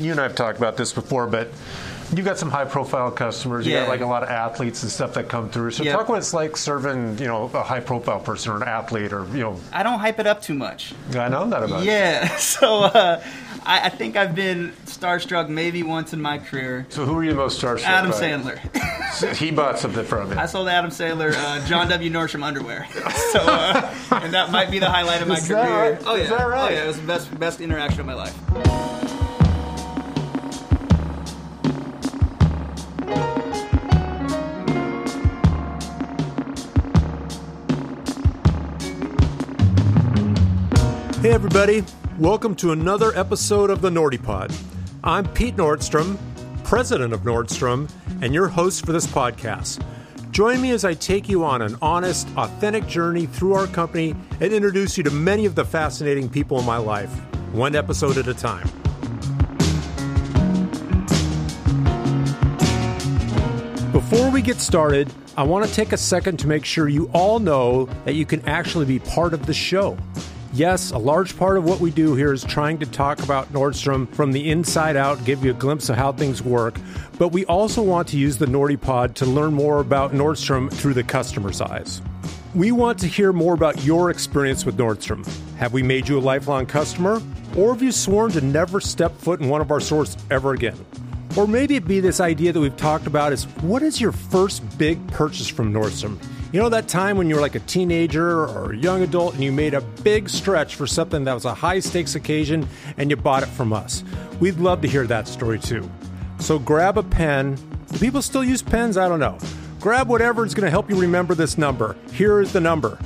you and I have talked about this before, but you've got some high profile customers. You Yeah. got like a lot of athletes and stuff that come through. So Yep. talk what it's like serving, you know, a high profile person or an athlete or, you know, I don't hype it up too much. I know that about you. Yeah, so uh, I, I think I've been starstruck maybe once in my career. So who are you most starstruck Adam by? Sandler. He bought something from you. I sold Adam Sandler uh, John W. Nordstrom underwear. So, uh, and that might be the highlight of my Is career. that right? Oh yeah, Is that right? oh yeah, it was the best best interaction of my life. Hey, everybody. Welcome to another episode of the Nordy Pod. I'm Pete Nordstrom, president of Nordstrom, and your host for this podcast. Join me as I take you on an honest, authentic journey through our company and introduce you to many of the fascinating people in my life, one episode at a time. Before we get started, I want to take a second to make sure you all know that you can actually be part of the show. Yes, a large part of what we do here is trying to talk about Nordstrom from the inside out, give you a glimpse of how things work, but we also want to use the Nordy Pod to learn more about Nordstrom through the customer's eyes. We want to hear more about your experience with Nordstrom. Have we made you a lifelong customer? Or have you sworn to never step foot in one of our stores ever again? Or maybe it be this idea that we've talked about is what is your first big purchase from Nordstrom? You know that time when you were like a teenager or a young adult and you made a big stretch for something that was a high stakes occasion and you bought it from us? We'd love to hear that story too. So grab a pen. Do people still use pens? I don't know. Grab whatever is going to help you remember this number. Here is the number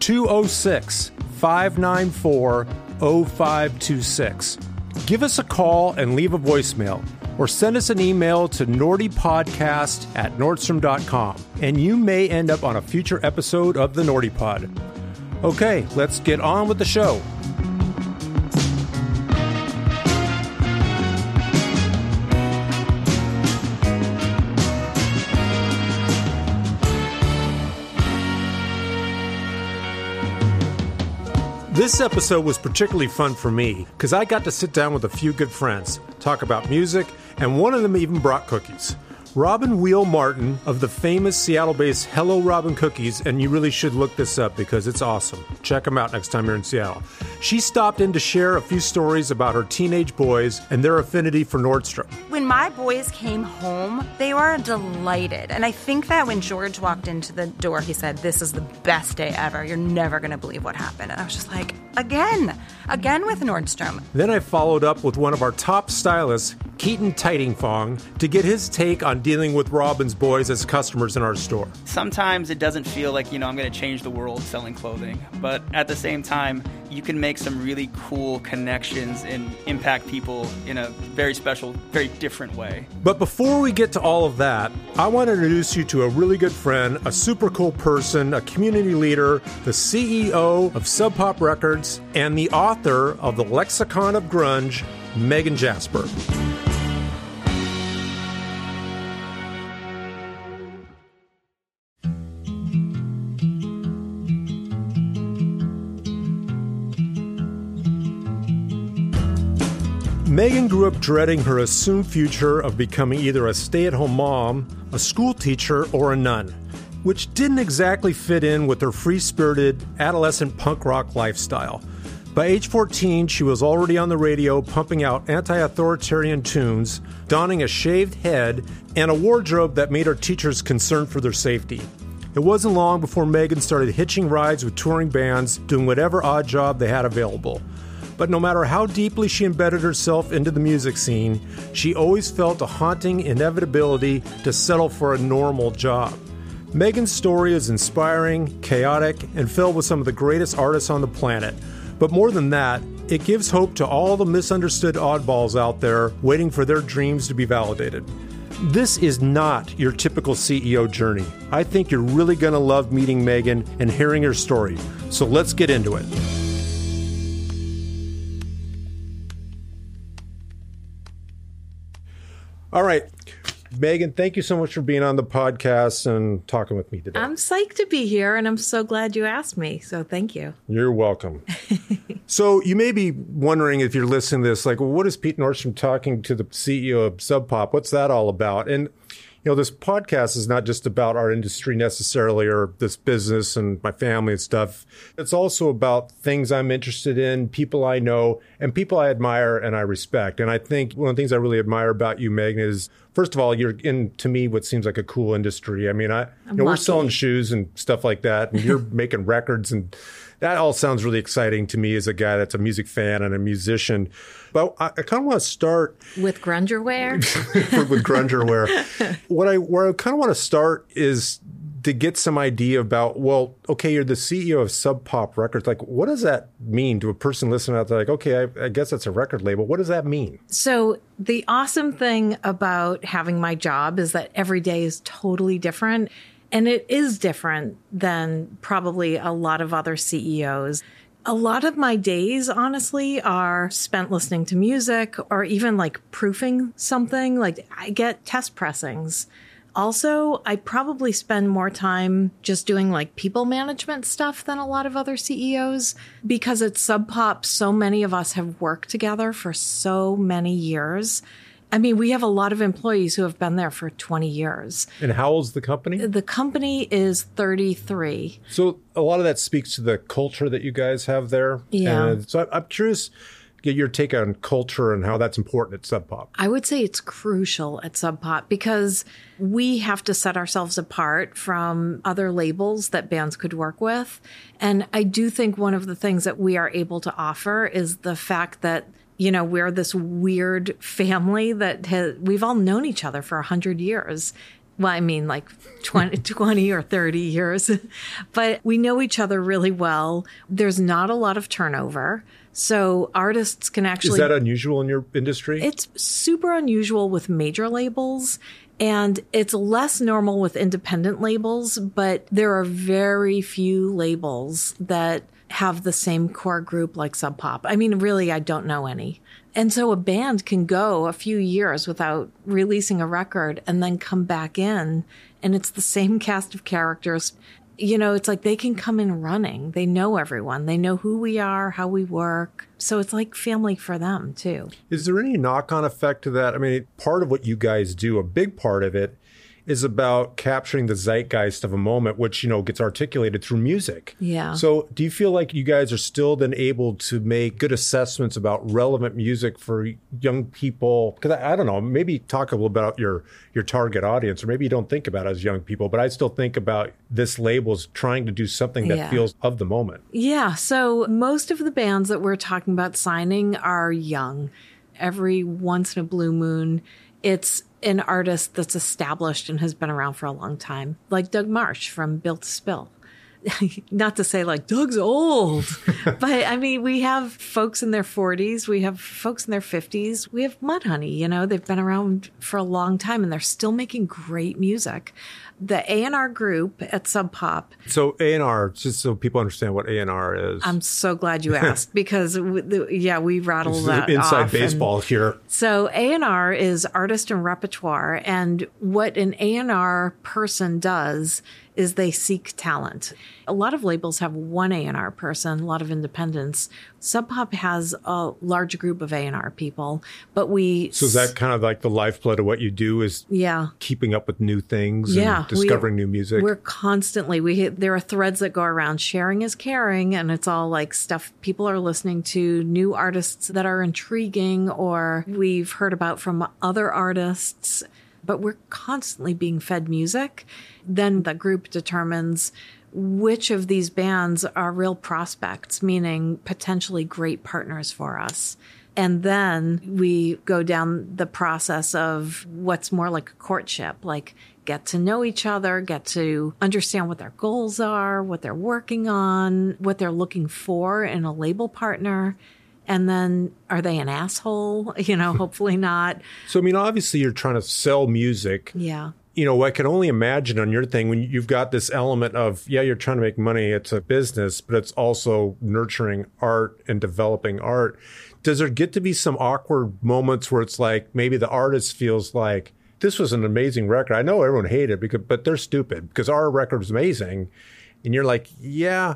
206 594 0526. Give us a call and leave a voicemail, or send us an email to nordypodcast at nordstrom.com, and you may end up on a future episode of the Nordy Pod. Okay, let's get on with the show. This episode was particularly fun for me because I got to sit down with a few good friends, talk about music, and one of them even brought cookies. Robin Wehl Martin of the famous Seattle based Hello Robin Cookies, and you really should look this up because it's awesome. Check them out next time you're in Seattle. She stopped in to share a few stories about her teenage boys and their affinity for Nordstrom. When my boys came home, they were delighted. And I think that when George walked into the door, he said, This is the best day ever. You're never going to believe what happened. And I was just like, Again, again with Nordstrom. Then I followed up with one of our top stylists, Keaton Tightingfong, to get his take on dealing with Robin's boys as customers in our store. Sometimes it doesn't feel like you know I'm going to change the world selling clothing, but at the same time, you can make some really cool connections and impact people in a very special, very different way. But before we get to all of that, I want to introduce you to a really good friend, a super cool person, a community leader, the CEO of Sub Pop Records, and the author of The Lexicon of Grunge, Megan Jasper. Megan grew up dreading her assumed future of becoming either a stay at home mom, a school teacher, or a nun, which didn't exactly fit in with her free spirited adolescent punk rock lifestyle. By age 14, she was already on the radio pumping out anti authoritarian tunes, donning a shaved head, and a wardrobe that made her teachers concerned for their safety. It wasn't long before Megan started hitching rides with touring bands, doing whatever odd job they had available. But no matter how deeply she embedded herself into the music scene, she always felt a haunting inevitability to settle for a normal job. Megan's story is inspiring, chaotic, and filled with some of the greatest artists on the planet. But more than that, it gives hope to all the misunderstood oddballs out there waiting for their dreams to be validated. This is not your typical CEO journey. I think you're really going to love meeting Megan and hearing her story. So let's get into it. All right. Megan, thank you so much for being on the podcast and talking with me today. I'm psyched to be here, and I'm so glad you asked me. So thank you. You're welcome. so you may be wondering if you're listening to this, like, well, what is Pete Nordstrom talking to the CEO of Sub Pop? What's that all about? And you know, this podcast is not just about our industry necessarily or this business and my family and stuff. It's also about things I'm interested in, people I know, and people I admire and I respect. And I think one of the things I really admire about you, Megan, is first of all, you're in to me what seems like a cool industry. I mean, I you know, we're selling shoes and stuff like that, and you're making records and that all sounds really exciting to me as a guy that's a music fan and a musician. But I, I kind of want to start With Grungerware, with Grungerware. what I where I kind of want to start is to get some idea about. Well, okay, you're the CEO of Sub Pop Records. Like, what does that mean to a person listening out there? Like, okay, I, I guess that's a record label. What does that mean? So, the awesome thing about having my job is that every day is totally different. And it is different than probably a lot of other CEOs. A lot of my days, honestly, are spent listening to music or even like proofing something. Like, I get test pressings. Also, I probably spend more time just doing like people management stuff than a lot of other CEOs because at Sub Pop, so many of us have worked together for so many years. I mean, we have a lot of employees who have been there for 20 years. And how old's the company? The company is 33. So a lot of that speaks to the culture that you guys have there. Yeah. And so I'm curious, get your take on culture and how that's important at Sub Pop. I would say it's crucial at Sub Pop because we have to set ourselves apart from other labels that bands could work with. And I do think one of the things that we are able to offer is the fact that you know we're this weird family that has, we've all known each other for 100 years well, I mean, like 20, 20 or 30 years, but we know each other really well. There's not a lot of turnover. So artists can actually. Is that unusual in your industry? It's super unusual with major labels and it's less normal with independent labels, but there are very few labels that have the same core group like Sub Pop. I mean, really, I don't know any. And so a band can go a few years without releasing a record and then come back in, and it's the same cast of characters. You know, it's like they can come in running. They know everyone. They know who we are, how we work. So it's like family for them, too. Is there any knock on effect to that? I mean, part of what you guys do, a big part of it, is about capturing the zeitgeist of a moment, which, you know, gets articulated through music. Yeah. So do you feel like you guys are still then able to make good assessments about relevant music for young people? Because I, I don't know, maybe talk a little about your your target audience, or maybe you don't think about it as young people, but I still think about this label as trying to do something that Yeah. feels of the moment. Yeah. So most of the bands that we're talking about signing are young. Every once in a blue moon, it's an artist that's established and has been around for a long time, like Doug Martsch from Built to Spill. Not to say like Doug's old, but I mean, we have folks in their 40s, we have folks in their 50s, we have Mudhoney, you know, they've been around for a long time and they're still making great music. The A&R group at Sub Pop So A and R, just so people understand what A and R is. I'm so glad you asked because yeah, we rattle that inside and- baseball here. so A and R is artist and repertoire, and what an A and R person does is they seek talent. A lot of labels have one A and R person, a lot of independents. Sub Pop has a large group of A and R people, but we So is that kind of like the lifeblood of what you do is yeah keeping up with new things yeah, and discovering we- new music? We're constantly we there are threads that go around sharing is caring, and it's all like stuff people are listening to, new artists that are intriguing, or we've heard about from other artists. But we're constantly being fed music. Then the group determines which of these bands are real prospects, meaning potentially great partners for us. And then we go down the process of what's more like a courtship, like get to know each other, get to understand what their goals are, what they're working on, what they're looking for in a label partner. And then are they an asshole? You know, hopefully not. so I mean, obviously you're trying to sell music. Yeah. You know, I can only imagine on your thing when you've got this element of yeah, you're trying to make money. It's a business, but it's also nurturing art and developing art. Does there get to be some awkward moments where it's like maybe the artist feels like, this was an amazing record. I know everyone hated it because, but they're stupid because our record was amazing. And you're like, yeah,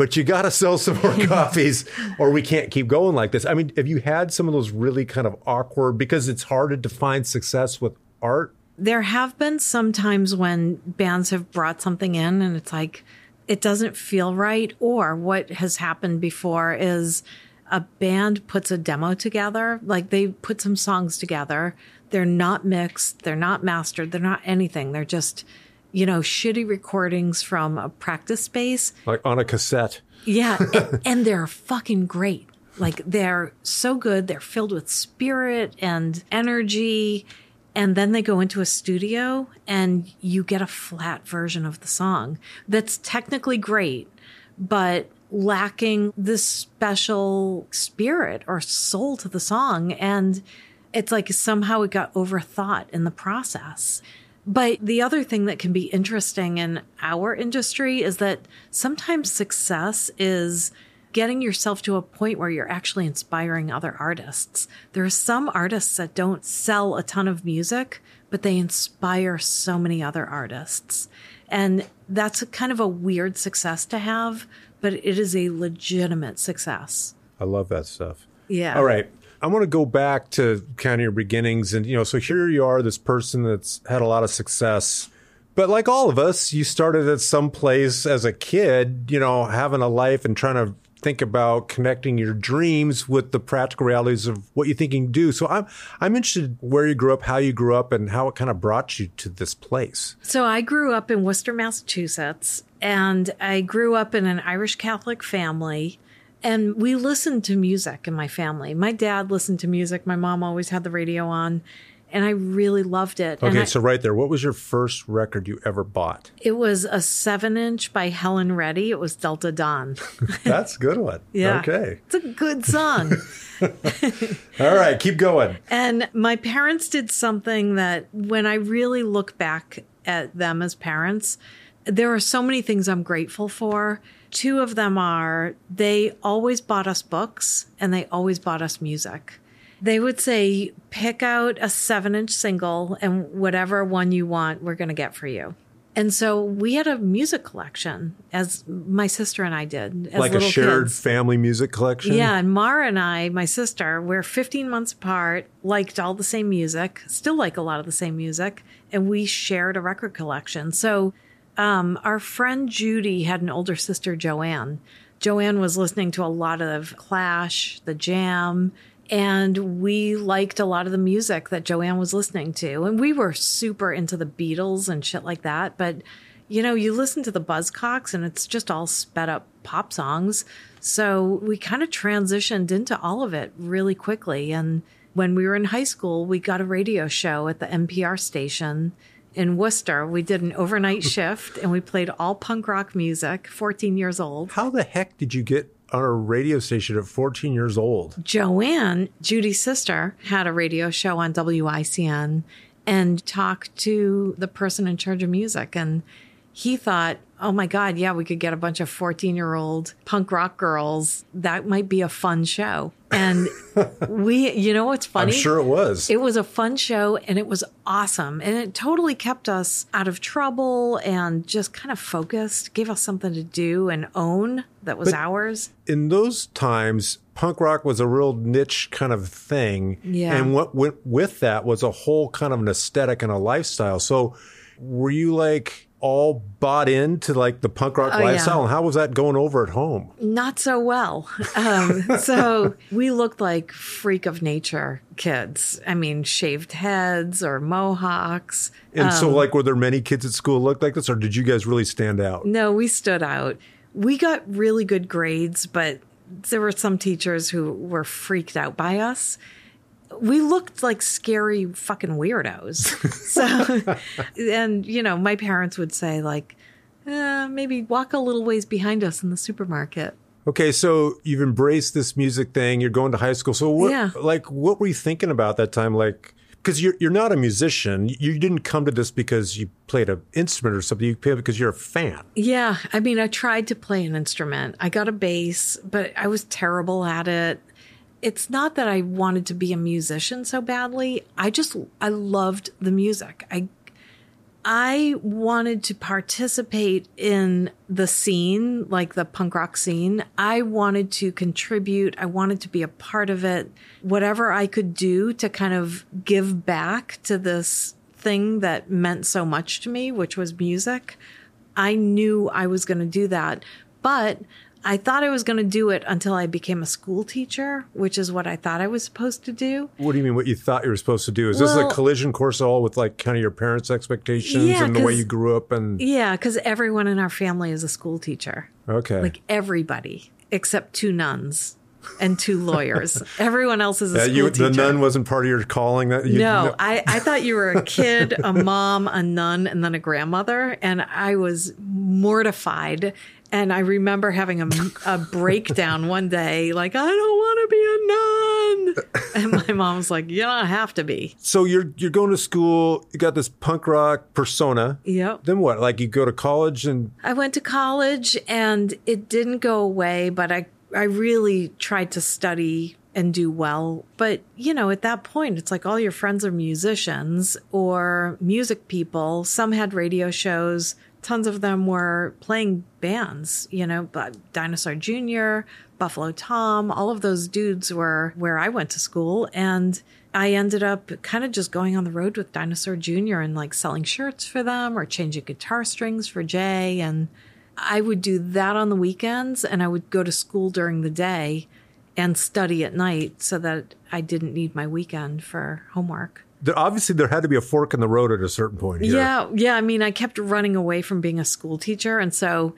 but you got to sell some more copies or we can't keep going like this. I mean, have you had some of those really kind of awkward because it's hard to define success with art? There have been some times when bands have brought something in and it's like, it doesn't feel right. Or what has happened before is a band puts a demo together, like they put some songs together. They're not mixed, they're not mastered, they're not anything. They're just, you know, shitty recordings from a practice space. Like on a cassette. Yeah. and, and they're fucking great. Like they're so good. They're filled with spirit and energy. And then they go into a studio and you get a flat version of the song that's technically great, but lacking this special spirit or soul to the song. And it's like somehow it got overthought in the process. But the other thing that can be interesting in our industry is that sometimes success is getting yourself to a point where you're actually inspiring other artists. There are some artists that don't sell a ton of music, but they inspire so many other artists. And that's a kind of a weird success to have, but it is a legitimate success. I love that stuff. Yeah. All right. I want to go back to kind of your beginnings. And, you know, so here you are, this person that's had a lot of success. But like all of us, you started at some place as a kid, you know, having a life and trying to think about connecting your dreams with the practical realities of what you think you can do. So I'm I'm interested where you grew up, how you grew up, and how it kind of brought you to this place. So I grew up in Worcester, Massachusetts, and I grew up in an Irish Catholic family. And we listened to music in my family. My dad listened to music. My mom always had the radio on, and I really loved it. Okay, I- so right there, what was your first record you ever bought? it was a seven inch by Helen Reddy. It was Delta Dawn. That's a good one. Yeah. Okay. It's a good song. All right, keep going. And my parents did something that when I really look back at them as parents, there are so many things I'm grateful for. Two of them are they always bought us books and they always bought us music. They would say, pick out a seven inch single and whatever one you want, we're going to get for you. And so we had a music collection, as my sister and I did, as like a shared kids. family music collection? Yeah, and Mara and I, my sister, we're 15 months apart, liked all the same music, still like a lot of the same music, and we shared a record collection. So um, our friend Judy had an older sister, Joanne. Joanne was listening to a lot of Clash, The Jam, and we liked a lot of the music that Joanne was listening to. And we were super into the Beatles and shit like that. But, you know, you listen to the Buzzcocks and it's just all sped up pop songs. So we kind of transitioned into all of it really quickly. And when we were in high school, we got a radio show at the NPR station in Worcester. We did an overnight shift and we played all punk rock music, 14 years old. How the heck did you get on a radio station at 14 years old? Joanne, Judy's sister, had a radio show on WICN and talked to the person in charge of music. And he thought, oh my God, yeah, we could get a bunch of 14 year old punk rock girls. That might be a fun show. And we, you know what's funny? I'm sure it was. It was a fun show and it was awesome. And it totally kept us out of trouble and just kind of focused, gave us something to do and own that was ours. in those times, punk rock was a real niche kind of thing. Yeah. And what went with that was a whole kind of an aesthetic and a lifestyle. So were you like all bought into like the punk rock Oh, yeah. lifestyle? And how was that going over at home? Not so well. Um, so we looked like freak of nature kids. I mean, shaved heads or mohawks. And Um, so like were there many kids at school looked like this or did you guys really stand out? No, we stood out. We got really good grades, but there were some teachers who were freaked out by us. We looked like scary fucking weirdos. so, and you know, my parents would say like, eh, maybe walk a little ways behind us in the supermarket. Okay, so you've embraced this music thing. You're going to high school. So what, Yeah. like, what were you thinking about that time? Like, because you're you're not a musician. You didn't come to this because you played an instrument or something. You played because you're a fan. Yeah, I mean, I tried to play an instrument. I got a bass, but I was terrible at it. It's not that I wanted to be a musician so badly. I just I loved the music. I I wanted to participate in the scene, like the punk rock scene. I wanted to contribute. I wanted to be a part of it. Whatever I could do to kind of give back to this thing that meant so much to me, which was music. I knew I was going to do that. But I thought I was going to do it until I became a school teacher, which is what I thought I was supposed to do. What do you mean? What you thought you were supposed to do? Is this Well- a collision course all with like kind of your parents' expectations Yeah, and the way you grew up? And Yeah, because everyone in our family is a school teacher. okay, Like everybody except two nuns and two lawyers. Everyone else is a Yeah, school you, teacher. the nun wasn't part of your calling. That you, no, I, I thought you were a kid, a mom, a nun, and then a grandmother. And I was mortified. And I remember having a, a breakdown one day, like, I don't want to be a nun. And my mom was like, You don't have to be. So you're you're going to school. You got this punk rock persona. Yep. Then what? Like you go to college and I went to college and it didn't go away, but I, I really tried to study and do well. But, you know, at that point, it's like all your friends are musicians or music people. Some had radio shows. Tons of them were playing bands, you know, but Dinosaur Jr., Buffalo Tom, all of those dudes were where I went to school. And I ended up kind of just going on the road with Dinosaur Jr. and like selling shirts for them or changing guitar strings for Jay. And I would do that on the weekends and I would go to school during the day and study at night so that I didn't need my weekend for homework. There, obviously there had to be a fork in the road at a certain point. Here. Yeah, yeah. I mean, I kept running away from being a school teacher. And so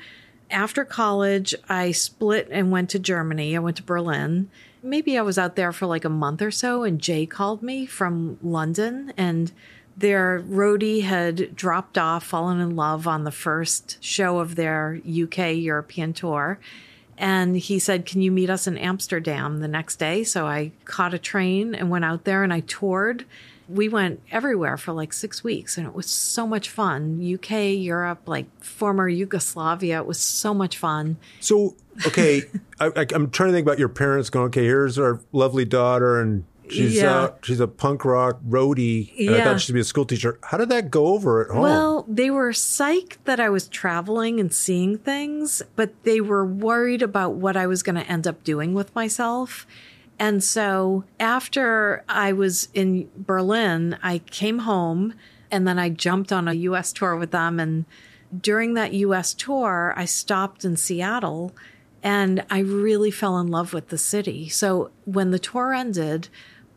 after college, I split and went to Germany. I went to Berlin. Maybe I was out there for like a month or so, and Jay called me from London, and their roadie had dropped off, fallen in love on the first show of their UK European tour. And he said, Can you meet us in Amsterdam the next day? So I caught a train and went out there and I toured. We went everywhere for like six weeks and it was so much fun. UK, Europe, like former Yugoslavia. It was so much fun. So okay, I, I'm trying to think about your parents going. Okay, here's our lovely daughter, and she's Yeah. uh, she's a punk rock roadie, and I thought she'd be a school teacher. How did that go over at home? Well, they were psyched that I was traveling and seeing things, but they were worried about what I was going to end up doing with myself. And so after I was in Berlin, I came home and then I jumped on a US tour with them. And during that US tour, I stopped in Seattle and I really fell in love with the city. So when the tour ended,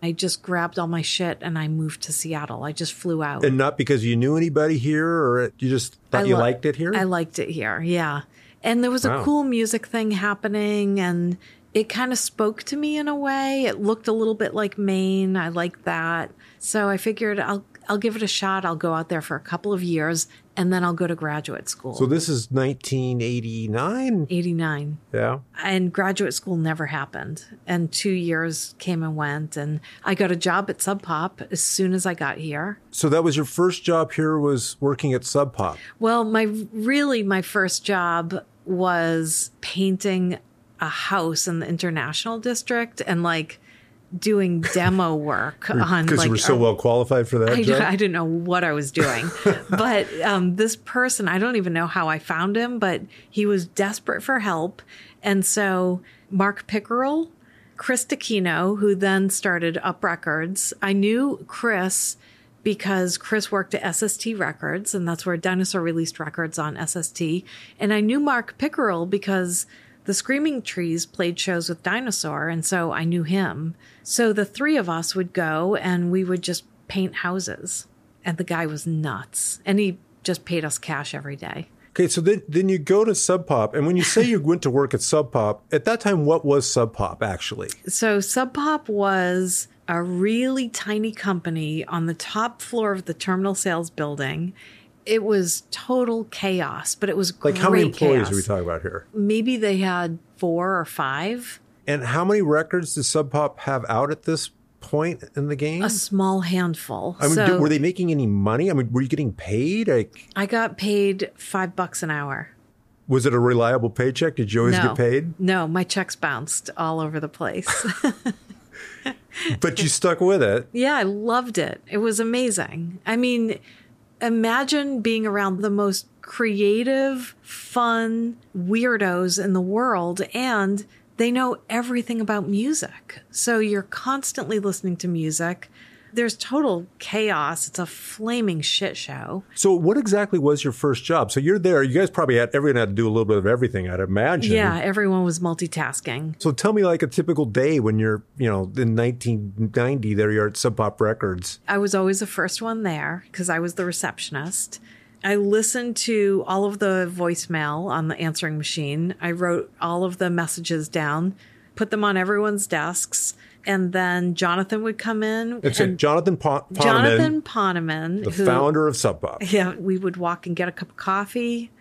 I just grabbed all my shit and I moved to Seattle. I just flew out. and not because you knew anybody here, or you just thought I you lo- liked it here. I liked it here, yeah. And there was Wow. a cool music thing happening, and it kind of spoke to me in a way. It looked a little bit like Maine. I like that, so I figured I'll I'll give it a shot. I'll go out there for a couple of years, and then I'll go to graduate school. so this is 1989. Eighty nine Yeah. and graduate school never happened. And two years came and went, and I got a job at Sub Pop as soon as I got here. So that was your first job here was working at Sub Pop. Well, my really my first job was painting a house in the international district and like doing demo work on Because like you were so a- well qualified for that I, job. I didn't know what I was doing. but um, this person, I don't even know how I found him, but he was desperate for help. And so Mark Pickerel, Chris Takino, who then started Up Records, I knew Chris because Chris worked at SST Records, and that's where Dinosaur released records on SST. And I knew Mark Pickerel because the Screaming Trees played shows with Dinosaur, and so I knew him. So the three of us would go and we would just paint houses. And the guy was nuts. And he just paid us cash every day. Okay, so then then you go to Sub Pop, and when you say you went to work at Sub Pop, at that time, what was Sub Pop actually? So Sub Pop was a really tiny company on the top floor of the terminal sales building. It was total chaos, but it was Like how many employees chaos. are we talking about here? Maybe they had four or five. And how many records does Sub Pop have out at this point in the game? A small handful. I mean, so were they making any money? I mean, were you getting paid? Like, I got paid five bucks an hour. was it a reliable paycheck? Did you always no, get paid? No, my checks bounced all over the place. but you stuck with it. Yeah, I loved it. It was amazing. I mean, imagine being around the most creative, fun weirdos in the world and they know everything about music. So you're constantly listening to music. There's total chaos. It's a flaming shit show. So, what exactly was your first job? So, you're there. You guys probably had everyone had to do a little bit of everything. I'd imagine. Yeah, everyone was multitasking. So, tell me like a typical day when you're, you know, in 1990. There you're at Sub Pop Records. I was always the first one there because I was the receptionist. I listened to all of the voicemail on the answering machine. I wrote all of the messages down, put them on everyone's desks, and then Jonathan would come in. It's and Jonathan Poneman, Jonathan Poneman, the who, founder of Sub Pop. Yeah, we would walk and get a cup of coffee,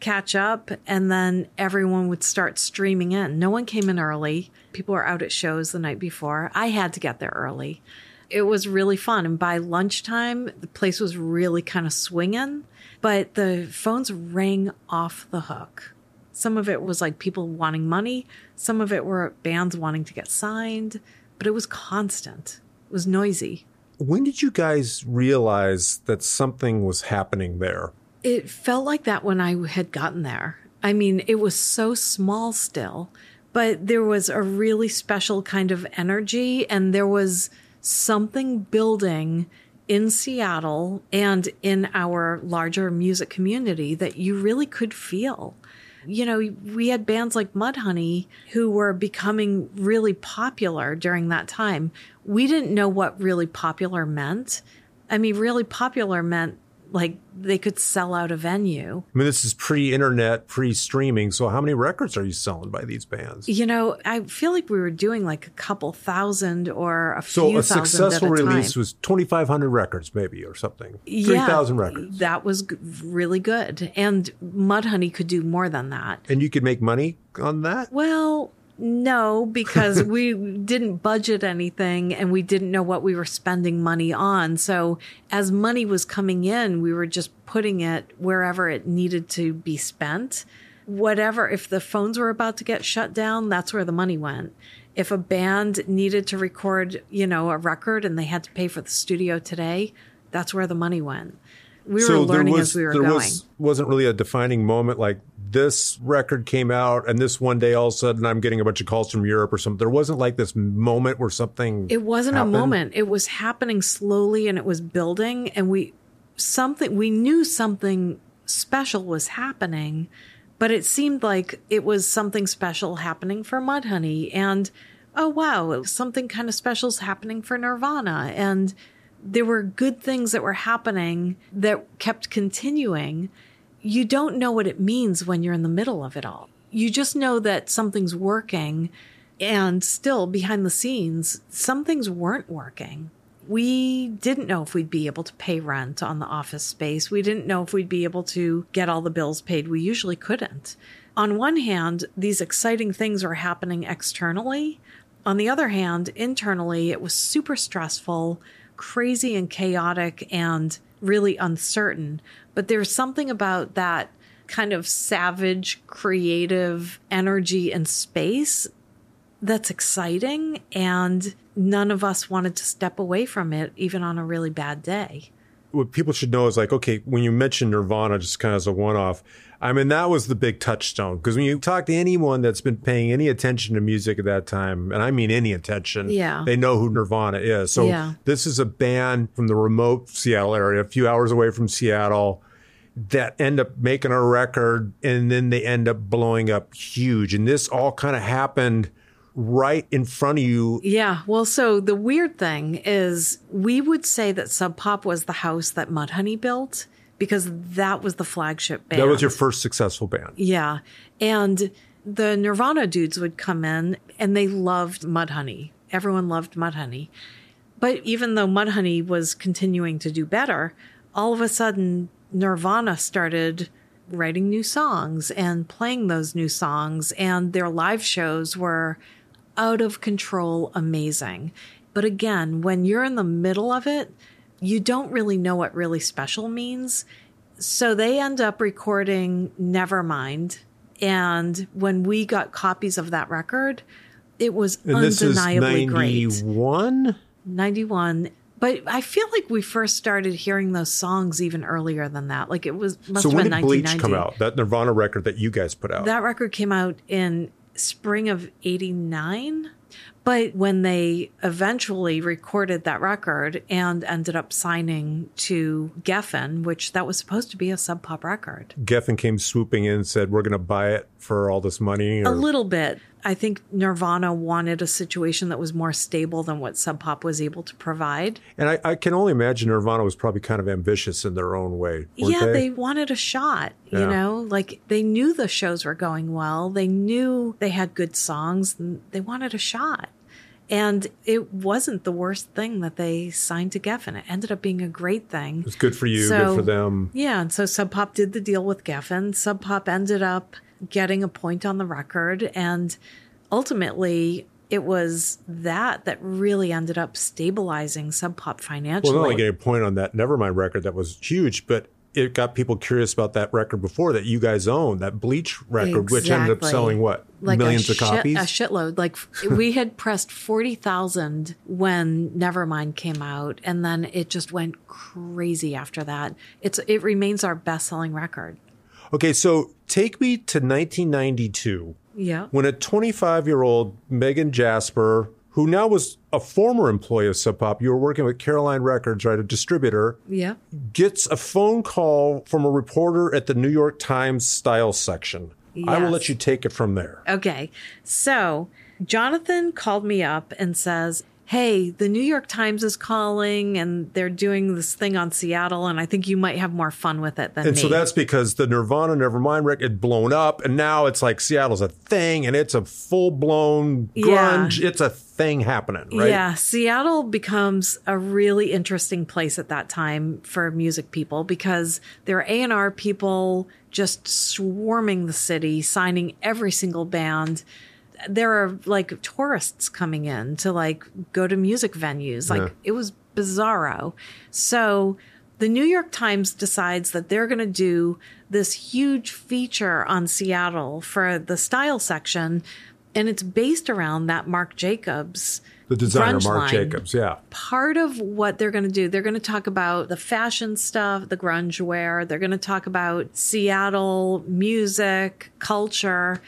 catch up, and then everyone would start streaming in. No one came in early. People were out at shows the night before. I had to get there early. It was really fun. And by lunchtime, the place was really kind of swinging, but the phones rang off the hook. Some of it was like people wanting money, some of it were bands wanting to get signed, but it was constant. It was noisy. When did you guys realize that something was happening there? It felt like that when I had gotten there. I mean, it was so small still, but there was a really special kind of energy and there was something building in Seattle and in our larger music community that you really could feel. You know, we had bands like Mudhoney who were becoming really popular during that time. We didn't know what really popular meant. I mean, really popular meant like they could sell out a venue. I mean, this is pre-internet, pre-streaming. So, how many records are you selling by these bands? You know, I feel like we were doing like a couple thousand or a So, few a thousand successful at a release time. was twenty-five hundred records, maybe, or something. Yeah, Three thousand records, That was g- really good, and Mudhoney could do more than that. and you could make money on that. Well, no, because we didn't budget anything and we didn't know what we were spending money on. So as money was coming in, we were just putting it wherever it needed to be spent. Whatever, if the phones were about to get shut down, that's where the money went. If a band needed to record, you know, a record and they had to pay for the studio today, that's where the money went. We were learning as we were there going. was wasn't really a defining moment like this record came out and this one day all of a sudden I'm getting a bunch of calls from Europe or something. There wasn't like this moment where something It wasn't happened. a moment. It was happening slowly and it was building and we something we knew something special was happening, but it seemed like it was something special happening for Mudhoney and oh wow, something kind of special is happening for Nirvana and there were good things that were happening that kept continuing. You don't know what it means when you're in the middle of it all. You just know that something's working and still behind the scenes, some things weren't working. We didn't know if we'd be able to pay rent on the office space. We didn't know if we'd be able to get all the bills paid. We usually couldn't. On one hand, these exciting things were happening externally. On the other hand, internally, it was super stressful, crazy and chaotic, and really uncertain. But there's something about that kind of savage, creative energy and space that's exciting and none of us wanted to step away from it even on a really bad day. What people should know is like, okay, when you mention Nirvana, just kind of as a one off, I mean, that was the big touchstone. Because when you talk to anyone that's been paying any attention to music at that time, and I mean any attention, Yeah. they know who Nirvana is. So Yeah. this is a band from the remote Seattle area, a few hours away from Seattle, that end up making a record and then they end up blowing up huge. And this all kind of happened right in front of you. yeah well so the weird thing is we would say that sub pop was the house that mudhoney built because that was the flagship band That was your first successful band. Yeah. And the Nirvana dudes would come in and they loved Mudhoney. Everyone loved Mudhoney. But even though Mudhoney was continuing to do better, all of a sudden Nirvana started writing new songs and playing those new songs and their live shows were out of control amazing. But again, when you're in the middle of it, you don't really know what really special means. So they end up recording Nevermind. And when we got copies of that record, it was And this is undeniably great. 91? 91. But I feel like we first started hearing those songs even earlier than that. Like it was must So have when been did Bleach 1990. come out? That Nirvana record that you guys put out? That record came out in spring of 89. But when they eventually recorded that record and ended up signing to Geffen, which that was supposed to be a sub pop record, Geffen came swooping in and said, We're going to buy it for all this money. a little bit. I think Nirvana wanted a situation that was more stable than what Sub Pop was able to provide. And I, I can only imagine Nirvana was probably kind of ambitious in their own way. yeah, they? they wanted a shot, you know, like they knew the shows were going well. They knew they had good songs and they wanted a shot. And it wasn't the worst thing that they signed to Geffen. It ended up being a great thing. It was good for you, So- good for them. Yeah, and so Sub Pop did the deal with Geffen. Sub Pop ended up getting a point on the record, and ultimately, it was that that really ended up stabilizing Sub Pop financially. Well, not only getting a point on that Nevermind record that was huge, but it got people curious about that record before that you guys owned, that Bleach record, which ended up selling what? like millions of shit- copies? a shitload. Like we had pressed forty thousand when Nevermind came out, and then it just went crazy after that. It's it remains our best selling record. Okay, so take me to 1992 Yeah. when a 25 year old Megan Jasper, who now was a former employee of Sub Pop, you were working with Caroline Records, right, a distributor, Yeah. gets a phone call from a reporter at the New York Times style section. I will let you take it from there. Okay. So Jonathan called me up and says, Hey, the New York Times is calling and they're doing this thing on Seattle, and I think you might have more fun with it than And me. so that's because the Nirvana Nevermind record had blown up, and now it's like Seattle's a thing, and it's a full blown Yeah. grunge. It's a thing happening, right? Yeah, Seattle becomes a really interesting place at that time for music people because there are A&R people just swarming the city, signing every single band. There are like tourists coming in to like go to music venues. Like Yeah. it was bizarro. So the New York Times decides that they're going to do this huge feature on Seattle for the style section and it's based around that Marc Jacobs The designer, line. Jacobs. Yeah. Part of what they're going to do, they're going to talk about the fashion stuff, the grunge wear. They're going to talk about Seattle music, culture,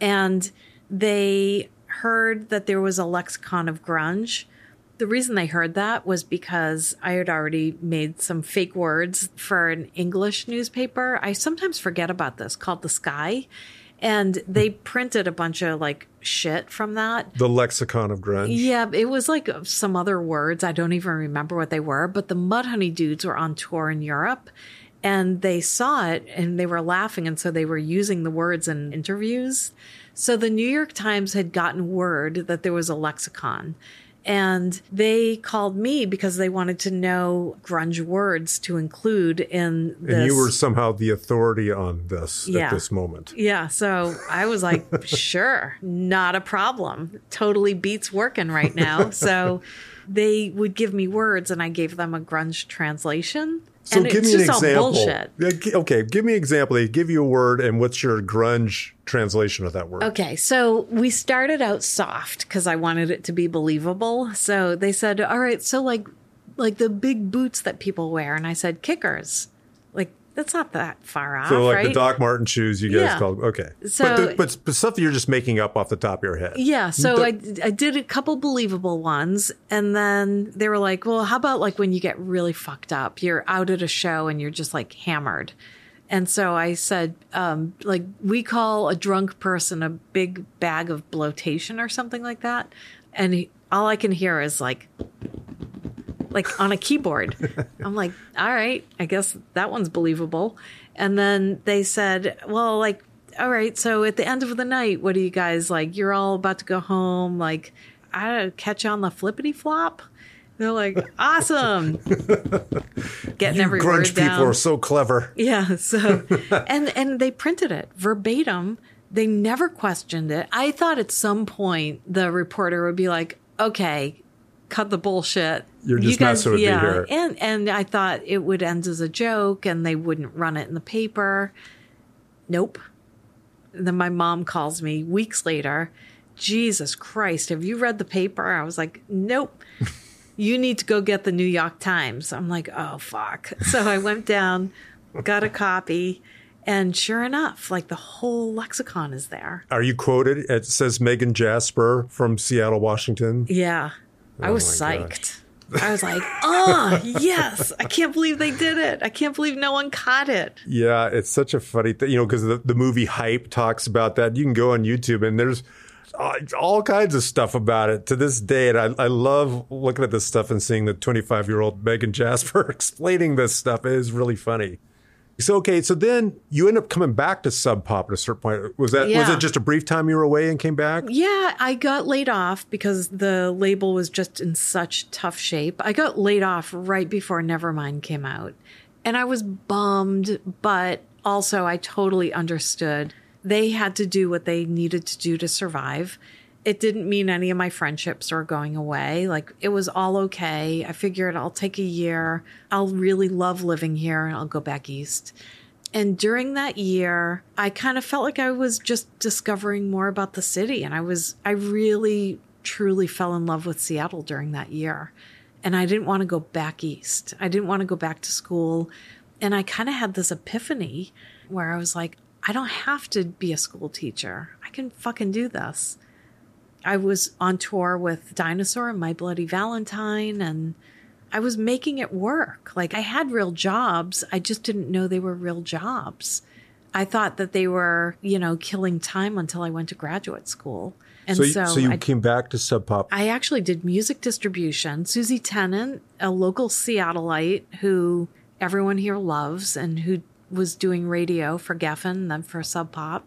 and they heard that there was a lexicon of grunge. The reason they heard that was because I had already made some fake words for an English newspaper. I sometimes forget about this called The Sky. And they printed a bunch of like shit from that. The lexicon of grunge. Yeah, it was like some other words. I don't even remember what they were, but the Mudhoney dudes were on tour in Europe and they saw it and they were laughing. And so they were using the words in interviews. So the New York Times had gotten word that there was a lexicon. And they called me because they wanted to know grunge words to include in this. And you were somehow the authority on this Yeah. at this moment. Yeah, so I was like, sure, not a problem. Totally beats working right now. So they would give me words and I gave them a grunge translation. So and give me an example. bullshit. Yeah, gi- Okay, give me an example. They give you a word, and what's your grunge translation of that word? Okay, so we started out soft because I wanted it to be believable. So they said, "All right, so like, like the big boots that people wear," and I said, "Kickers." That's not that far off, So, like right? the Doc Martin shoes, you guys Yeah. called. Okay. So- but, the, but, but stuff that you're just making up off the top of your head. Yeah, so The- I, I did a couple believable ones, and then they were like, "Well, how about like when you get really fucked up? You're out at a show and you're just like hammered." And so I said, um, like we call a drunk person a big bag of bloatation or something like that, and he, all I can hear is like, like on a keyboard. I'm like, all right, I guess that one's believable. And then they said, well, like, all right, so at the end of the night, what do you guys like? You're all about to go home, like, I don't know, catch on the flippity flop. They're like, awesome, getting you every grunge people are so clever. Yeah. So, and and they printed it verbatim. They never questioned it. I thought at some point the reporter would be like, "Okay, cut the bullshit. You're just messing with me here." And and I thought it would end as a joke, and they wouldn't run it in the paper. Nope. then my mom calls me weeks later Jesus Christ, have you read the paper? I was like, Nope. you need to go get the New York Times. I'm like, Oh, fuck. So I went down, got a copy, and sure enough, like the whole lexicon is there. Are you quoted? It says Megan Jasper from Seattle, Washington. Yeah. I oh was Oh psyched. I was like, oh, yes. I can't believe they did it. I can't believe no one caught it. Yeah, it's such a funny thing, you know, because the, the movie Hype talks about that. You can go on YouTube and there's all, all kinds of stuff about it to this day. And I, I love looking at this stuff and seeing the 25 year old Megan Jasper explaining this stuff. It is really funny. So, okay, so then you end up coming back to Sub Pop at a certain point. Was that was Yeah. it just a brief time you were away and came back? Yeah, I got laid off because the label was just in such tough shape. I got laid off right before Nevermind came out. And I was bummed, but also I totally understood. They had to do what they needed to do to survive. It didn't mean any of my friendships were going away. Like it was all okay. I figured I'll take a year. I'll really love living here and I'll go back east. And during that year, I kind of felt like I was just discovering more about the city. And I was, I really, truly fell in love with Seattle during that year. And I didn't want to go back east. I didn't want to go back to school. And I kind of had this epiphany where I was like, I don't have to be a school teacher. I can fucking do this. I was on tour with Dinosaur and My Bloody Valentine, and I was making it work. Like I had real jobs. I just didn't know they were real jobs. I thought that they were, you know, killing time until I went to graduate school. And So, so, you, so you I, came back to Sub Pop. I actually did music distribution. Susie Tennant, a local Seattleite who everyone here loves and who was doing radio for Geffen, then for Sub Pop.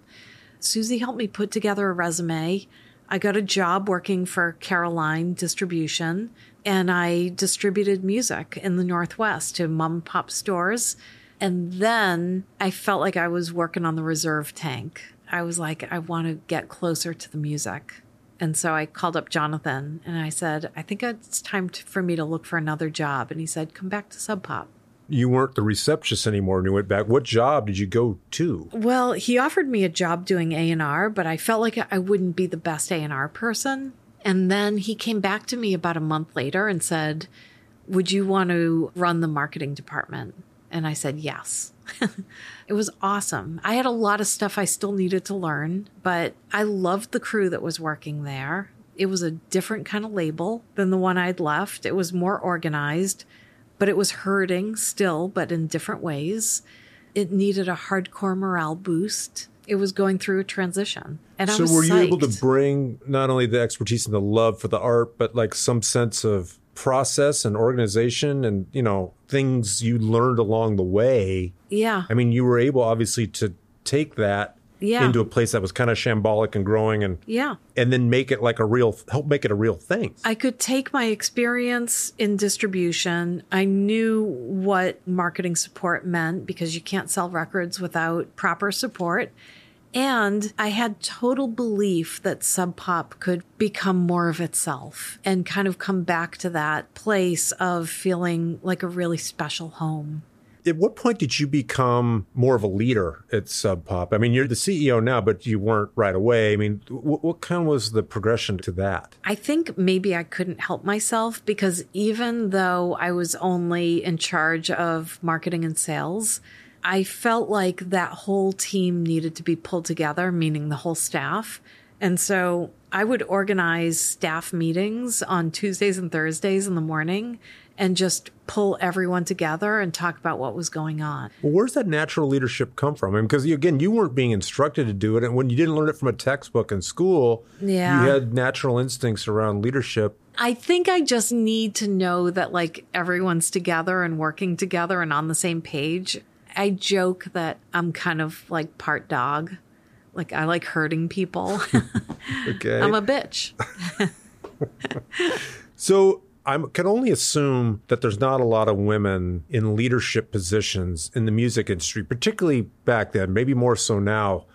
Susie helped me put together a resume. I got a job working for Caroline Distribution, and I distributed music in the Northwest to mom and pop stores. And then I felt like I was working on the reserve tank. I was like, I want to get closer to the music. And so I called up Jonathan and I said, I think it's time to, for me to look for another job. And he said, Come back to Sub Pop. You weren't the receptionist anymore and you went back. What job did you go to? Well, he offered me a job doing A&R, but I felt like I wouldn't be the best A&R person. And then he came back to me about a month later and said, "Would you want to run the marketing department?" And I said, "Yes." it was awesome. I had a lot of stuff I still needed to learn, but I loved the crew that was working there. It was a different kind of label than the one I'd left. It was more organized, but it was hurting still, but in different ways it needed a hardcore morale boost. It was going through a transition. And I was so was were you able to bring not only the expertise and the love for the art, but like some sense of process and organization and, you know, things you learned along the way? Yeah. I mean, you were able obviously to take that Yeah. into a place that was kind of shambolic and growing and Yeah. and then make it like a real help make it a real thing. I could take my experience in distribution. I knew what marketing support meant because you can't sell records without proper support. And I had total belief that Sub Pop could become more of itself and kind of come back to that place of feeling like a really special home. At what point did you become more of a leader at Sub Pop? I mean, you're the CEO now, but you weren't right away. I mean, what, what kind was the progression to that? I think maybe I couldn't help myself because even though I was only in charge of marketing and sales, I felt like that whole team needed to be pulled together, meaning the whole staff. And so I would organize staff meetings on Tuesdays and Thursdays in the morning and just pull everyone together and talk about what was going on. Well, where's that natural leadership come from? I mean, because again, you weren't being instructed to do it, and when you didn't learn it from a textbook in school, Yeah. you had natural instincts around leadership. I think I just need to know that like everyone's together and working together and on the same page. I joke that I'm kind of like part dog. Like I like hurting people. Okay, I'm a bitch. So I can only assume that there's not a lot of women in leadership positions in the music industry, particularly back then, maybe more so now.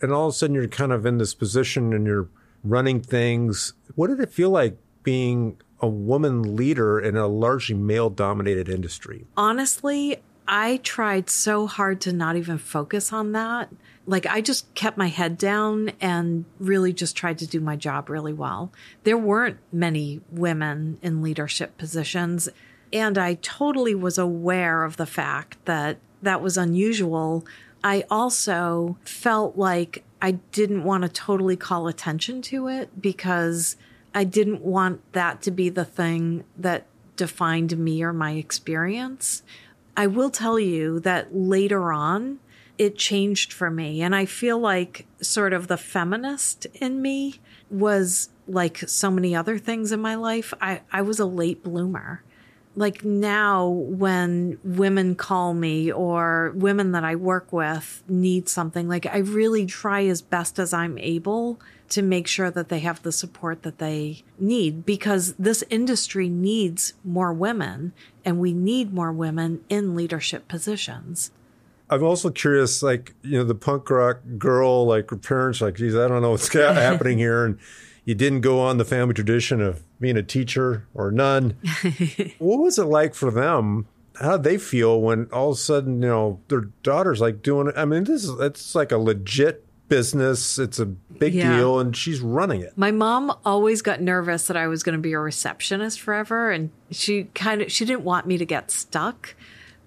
And all of a sudden you're kind of in this position and you're running things. What did it feel like being a woman leader in a largely male dominated industry? Honestly, I tried so hard to not even focus on that. Like I just kept my head down and really just tried to do my job really well. There weren't many women in leadership positions. And I totally was aware of the fact that that was unusual. I also felt like I didn't want to totally call attention to it because I didn't want that to be the thing that defined me or my experience. I will tell you that later on, it changed for me. And I feel like sort of the feminist in me was like so many other things in my life. I, I was a late bloomer. Like now, when women call me or women that I work with need something, like I really try as best as I'm able to make sure that they have the support that they need because this industry needs more women and we need more women in leadership positions. I'm also curious, like, you know, the punk rock girl, like her parents, like, geez, I don't know what's happening here. And you didn't go on the family tradition of being a teacher or nun. what was it like for them? How did they feel when all of a sudden, you know, their daughter's like doing it? I mean, this is, it's like a legit business. It's a big Yeah. deal and she's running it. My mom always got nervous that I was going to be a receptionist forever and she kind of she didn't want me to get stuck.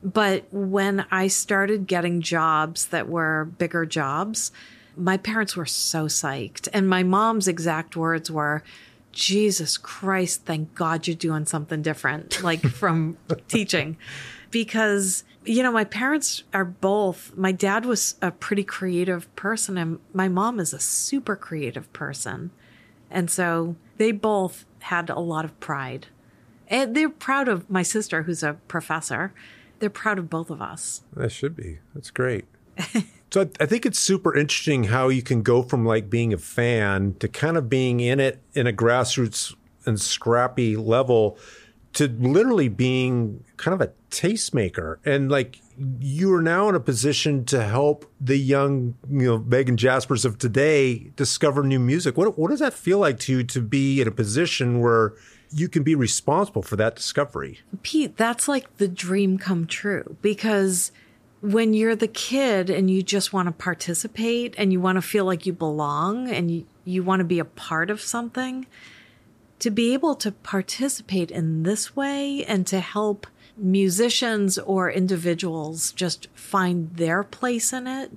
But when I started getting jobs that were bigger jobs, my parents were so psyched. And my mom's exact words were, Jesus Christ, thank God you're doing something different, like from teaching. Because, you know, my parents are both, my dad was a pretty creative person, and my mom is a super creative person. And so they both had a lot of pride. And they're proud of my sister, who's a professor. They're proud of both of us. That should be. That's great. so I, I think it's super interesting how you can go from like being a fan to kind of being in it in a grassroots and scrappy level to literally being kind of a tastemaker and like you are now in a position to help the young you know Megan Jaspers of today discover new music what what does that feel like to you to be in a position where you can be responsible for that discovery Pete, that's like the dream come true because when you're the kid and you just want to participate and you want to feel like you belong and you, you want to be a part of something, to be able to participate in this way and to help musicians or individuals just find their place in it,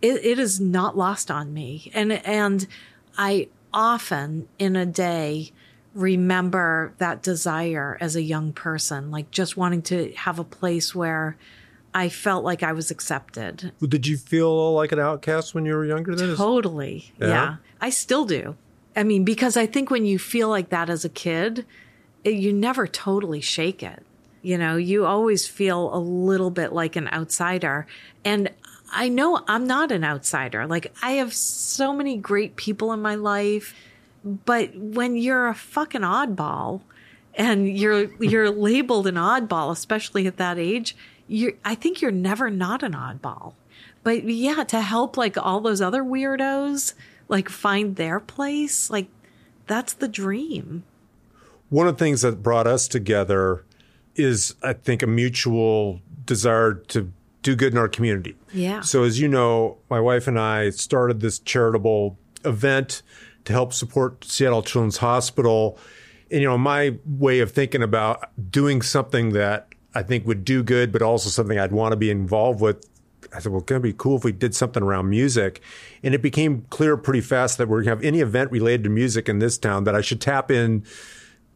it, it is not lost on me. And, and I often in a day remember that desire as a young person, like just wanting to have a place where I felt like I was accepted. did you feel like an outcast when you were younger then Totally. Yeah? Yeah. I still do. I mean, because I think when you feel like that as a kid, it, you never totally shake it. You know, you always feel a little bit like an outsider. And I know I'm not an outsider. Like, I have so many great people in my life. But when you're a fucking oddball and you're you're labeled an oddball, especially at that age, you I think you're never not an oddball. But yeah, to help like all those other weirdos like find their place, like that's the dream. one of the things that brought us together is i think a mutual desire to do good in our community Yeah. so as you know my wife and i started this charitable event to help support seattle children's hospital and you know my way of thinking about doing something that i think would do good but also something i'd want to be involved with I said, well, it's going to be cool if we did something around music. And it became clear pretty fast that we're going to have any event related to music in this town that I should tap in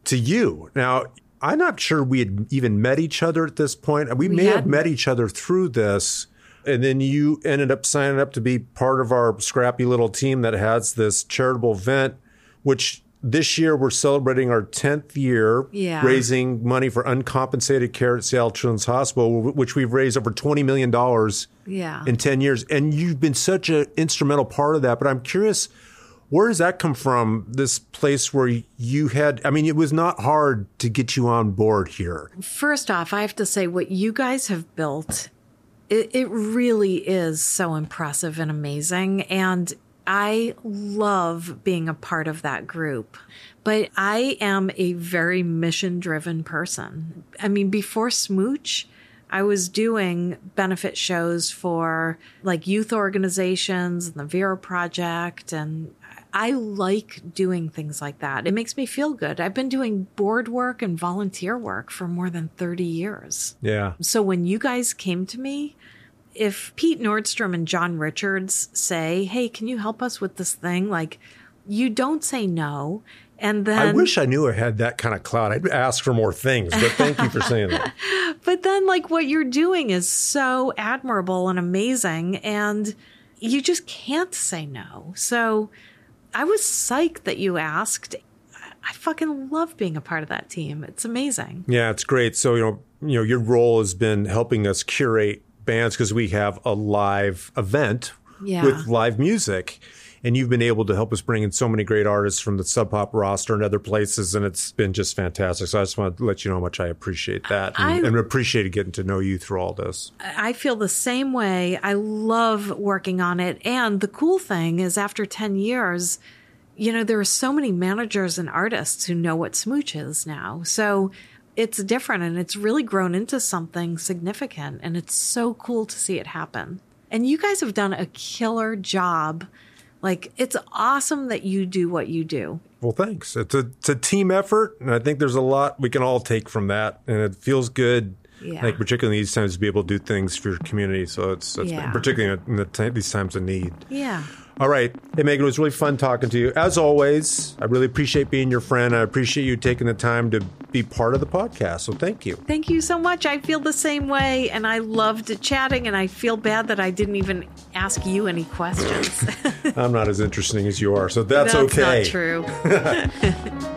to you. Now, I'm not sure we had even met each other at this point. We, may have met each other through this. And then you ended up signing up to be part of our scrappy little team that has this charitable event, which this year we're celebrating our 10th year Yeah. raising money for uncompensated care at Seattle Children's Hospital, which we've raised over $20 million Yeah. in 10 years. And you've been such an instrumental part of that. But I'm curious, where does that come from? This place where you had, I mean, it was not hard to get you on board here. First off, I have to say what you guys have built, it, it really is so impressive and amazing. And I love being a part of that group. But I am a very mission driven person. I mean, before Smooch, I was doing benefit shows for like youth organizations and the Vera Project. And I like doing things like that. It makes me feel good. I've been doing board work and volunteer work for more than 30 years. Yeah. So when you guys came to me, if Pete Nordstrom and John Richards say, Hey, can you help us with this thing? Like, you don't say no. And then I wish I knew I had that kind of clout. I'd ask for more things, but thank you for saying that. But then, like, what you're doing is so admirable and amazing, and you just can't say no. So I was psyched that you asked. I fucking love being a part of that team. It's amazing. Yeah, it's great. So, you know, you know, your role has been helping us curate bands because we have a live event Yeah. with live music. And you've been able to help us bring in so many great artists from the Sub Pop roster and other places, and it's been just fantastic. So I just want to let you know how much I appreciate that and, I- and appreciated getting to know you through all this. I feel the same way. I love working on it. And the cool thing is, after 10 years, you know, there are so many managers and artists who know what Smooch is now. So it's different and it's really grown into something significant. And it's so cool to see it happen. And you guys have done a killer job. Like, it's awesome that you do what you do. Well, thanks. It's a it's a team effort, and I think there's a lot we can all take from that, and it feels good. Yeah. Like particularly in these times to be able to do things for your community. So it's, it's Yeah. particularly in the t- these times of need. Yeah. All right. Hey, Megan, it was really fun talking to you. As always, I really appreciate being your friend. I appreciate you taking the time to be part of the podcast. So thank you. Thank you so much. I feel the same way, and I loved chatting. And I feel bad that I didn't even ask you any questions. I'm not as interesting as you are, so that's, That's okay. not true.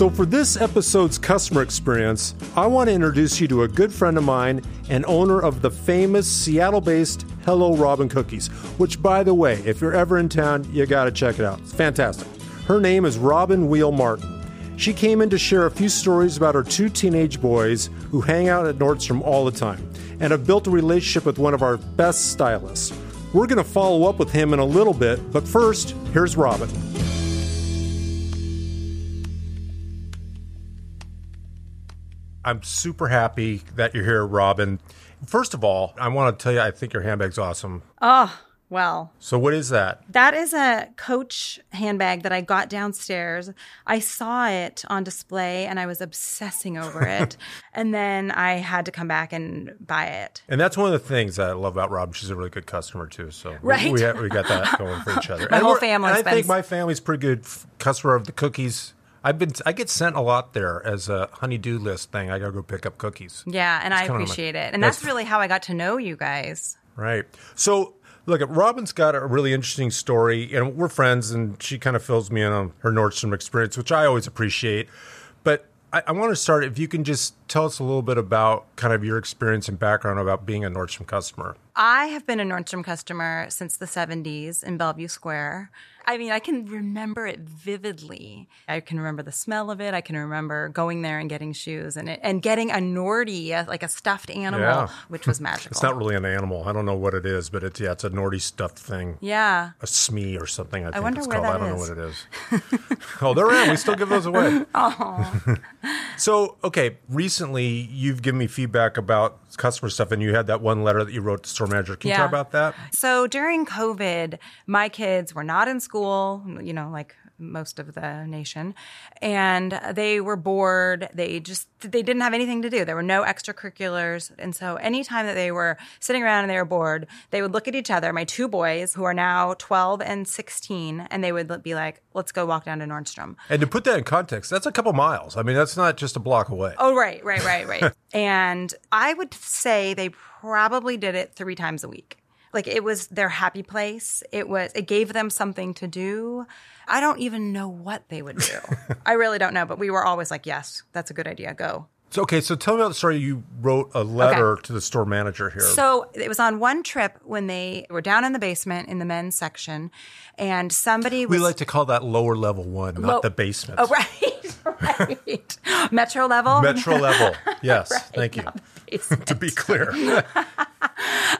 So, for this episode's customer experience, I want to introduce you to a good friend of mine and owner of the famous Seattle based Hello Robin Cookies, which, by the way, if you're ever in town, you got to check it out. It's fantastic. Her name is Robin Wehl Martin. She came in to share a few stories about her two teenage boys who hang out at Nordstrom all the time and have built a relationship with one of our best stylists. We're going to follow up with him in a little bit, but first, here's Robin. I'm super happy that you're here, Robin. First of all, I want to tell you, I think your handbag's awesome. Oh, well, So, what is that? that is a Coach handbag that I got downstairs. I saw it on display and I was obsessing over it. and then I had to come back and buy it. And that's one of the things that I love about Robin. She's a really good customer too. So we- Right. we, we, got that going for each other. My And whole family I think my family's pretty good customer of the cookies. I've been I get sent a lot there as a honeydew list thing. I gotta go pick up cookies. Yeah, and I kinda my- appreciate it. And that's- that's really how I got to know you guys. Right. So, look, Robin's got a really interesting story, and we're friends, and she kind of fills me in on her Nordstrom experience, which I always appreciate. But I, I want to start if you can just tell us a little bit about kind of your experience and background about being a Nordstrom customer. I have been a Nordstrom customer since the 70s in Bellevue Square. I mean, I can remember it vividly. I can remember the smell of it. I can remember going there and getting shoes and it, and getting a Nordy, a- like a stuffed animal, Yeah. which was magical. It's not really an animal. I don't know what it is, but it's yeah, it's a Nordy stuffed thing. yeah. A smee or something. I think wonder it's where called. I don't is. know what it is. oh, they're around. We still give those away. Oh. so, okay, recently you've given me feedback about customer stuff, and you had that one letter that you wrote to store manager. Can you talk about that? So during COVID, my kids were not in school, you know, like most of the nation, and they were bored. They just they didn't have anything to do. There were no extracurriculars, and so anytime that they were sitting around and they were bored, they would look at each other. My two boys, who are now twelve and sixteen, and they would be like, "Let's go walk down to Nordstrom." And to put that in context, that's a couple miles. I mean, that's not just a block away. Oh, right, right, right, right. and I would say they probably did it three times a week. Like it was their happy place. It was it gave them something to do. I don't even know what they would do. I really don't know, but we were always like, "Yes, that's a good idea. Go." So, okay, so tell me about the story. You wrote a letter to the store manager here. So it was on one trip when they were down in the basement in the men's section, and somebody was we like to call that lower level one, not the basement. Oh, right, right. Metro level. Metro level. Yes, thank you. To be clear.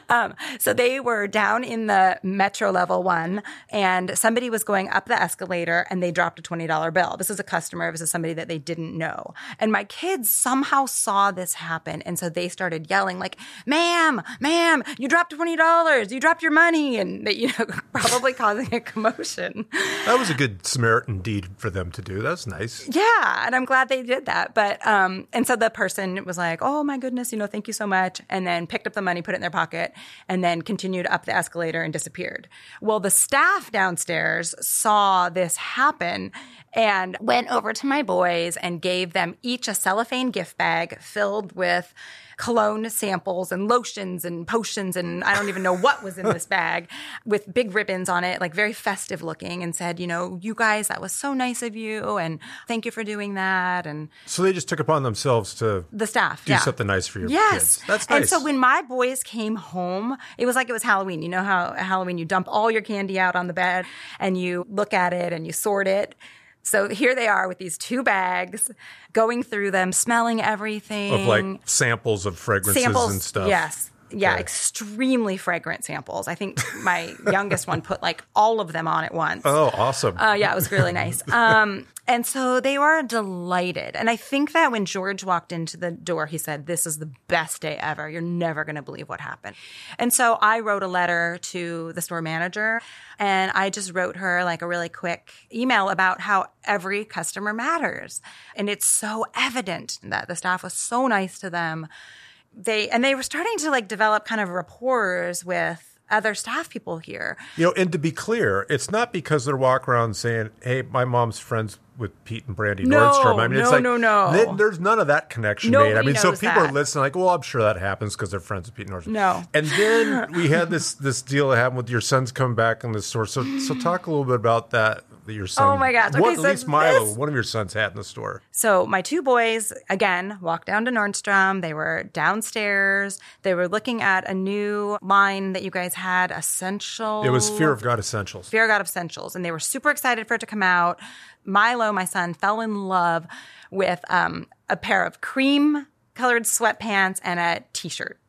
Um, so they were down in the metro level one, and somebody was going up the escalator and they dropped a $20 bill. This is a customer, this is somebody that they didn't know. And my kids somehow saw this happen. And so they started yelling, like, ma'am, ma'am, you dropped $20, you dropped your money. And they, you know, probably causing a commotion. That was a good Samaritan deed for them to do. That's nice. Yeah, and I'm glad they did that. But um, and so the person was like, "Oh my goodness, you know, thank you so much," and then picked up the money, put it in their pocket, and then continued up the escalator and disappeared. Well, the staff downstairs saw this happen and went over to my boys and gave them each a cellophane gift bag filled with cologne samples and lotions and potions and I don't even know what was in this bag with big ribbons on it, like very festive looking, and said, you know, you guys, that was so nice of you, and thank you for doing that, and So they just took upon themselves to the staff do yeah. something nice for your Yes, kids. That's nice. And so when my boys came home, it was like it was Halloween. You know how at Halloween you dump all your candy out on the bed and you look at it and you sort it. So here they are with these two bags, going through them, smelling everything of like samples of fragrances samples. and stuff. Yes. Yeah, Okay. extremely fragrant samples. I think my youngest one put like all of them on at once. Oh, awesome. Uh, yeah, it was really nice. Um, and so they were delighted. And I think that when George walked into the door, he said, This is the best day ever. You're never going to believe what happened. And so I wrote a letter to the store manager and I just wrote her like a really quick email about how every customer matters. And it's so evident that the staff was so nice to them they and they were starting to like develop kind of rapport with other staff people here. You know, and to be clear, it's not because they're walking around saying, "Hey, my mom's friends with Pete and Brandy No, Nordstrom." I mean, it's no, like no, no. th- there's none of that connection made. I Nobody mean, so people are listening, like, "Well, I'm sure that happens because they're friends with Pete Nordstrom." No. And then we had this this deal that happened with your sons coming back in the store. So, so talk a little bit about that. That your son. Oh my gosh. What, Okay, at so least Milo, this- one of your sons, had in the store. So my two boys again walked down to Nordstrom. They were downstairs. They were looking at a new line that you guys had, Essential. It was Fear of God Essentials. Fear of God Essentials, and they were super excited for it to come out. Milo, my son, fell in love with um, a pair of cream colored sweatpants and a t-shirt.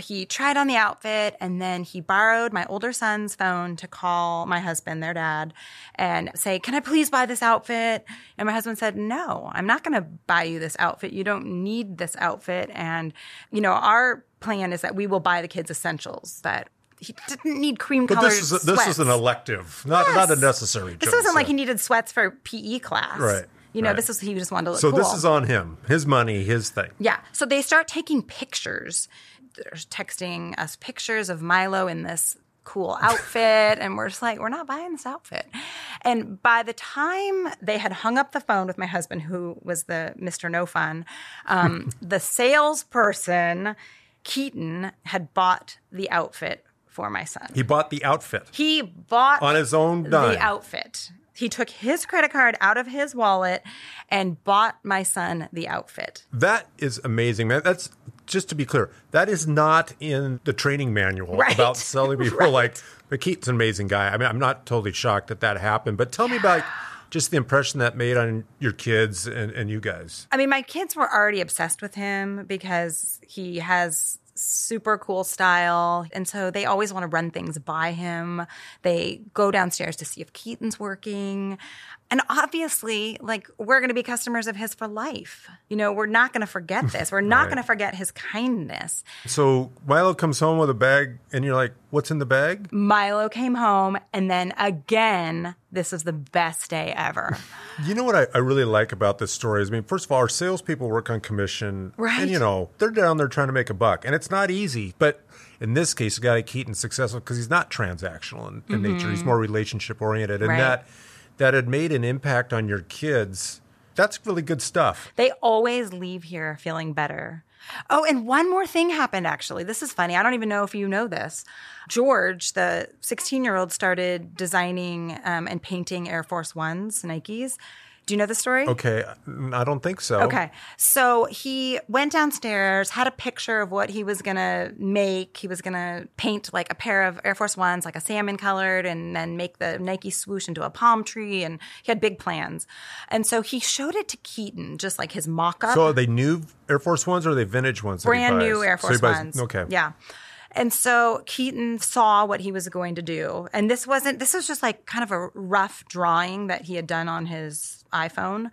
He tried on the outfit and then he borrowed my older son's phone to call my husband, their dad, and say, Can I please buy this outfit? And my husband said, No, I'm not going to buy you this outfit. You don't need this outfit. And, you know, our plan is that we will buy the kids essentials that he didn't need cream But colored this is a, this is an elective, not not a necessary. This choice, wasn't like he needed sweats for PE class. Right, You know, right. this is he just wanted to look So cool. this is on him, his money, his thing. Yeah. So they start taking pictures. They're texting us pictures of Milo in this cool outfit. and we're just like, we're not buying this outfit. And by the time they had hung up the phone with my husband, who was the Mr. No Fun, um, the salesperson, Keaton, had bought the outfit for my son. He bought the outfit. He bought On his own dime. the outfit. He took his credit card out of his wallet and bought my son the outfit. That is amazing, man. That's just to be clear. That is not in the training manual Right. about selling people. Right. Like, but Keaton's an amazing guy. I mean, I'm not totally shocked that that happened. But tell me about just the impression that made on your kids and, and you guys. I mean, my kids were already obsessed with him because he has super cool style. And so they always want to run things by him. They go downstairs to see if Keaton's working. And obviously, like, we're going to be customers of his for life. You know, we're not going to forget this. We're not Right. going to forget his kindness. So Milo comes home with a bag, and you're like, "What's in the bag?" Milo came home, and then again, this is the best day ever. You know what I, I really like about this story is, I mean, first of all, our salespeople work on commission, Right. And you know, they're down there trying to make a buck, and it's not easy. But in this case, guy Keaton's successful because he's not transactional in, in nature; he's more relationship oriented, and Mm-hmm. Right. that that had made an impact on your kids. That's really good stuff. They always leave here feeling better. Oh, and one more thing happened actually. This is funny. I don't even know if you know this. George, the 16 year old, started designing um, and painting Air Force Ones, Nikes. Do you know the story? Okay, mm, I don't think so. Okay. So he went downstairs, had a picture of what he was going to make. He was going to paint like a pair of Air Force Ones, like a salmon colored, and then make the Nike swoosh into a palm tree. And he had big plans. And so he showed it to Keaton, just like his mock up. So are they new Air Force Ones or are they vintage ones? brand new? Air So Force buys- Ones. Okay. Yeah. And so Keaton saw what he was going to do. And this wasn't, this was just like kind of a rough drawing that he had done on his iPhone.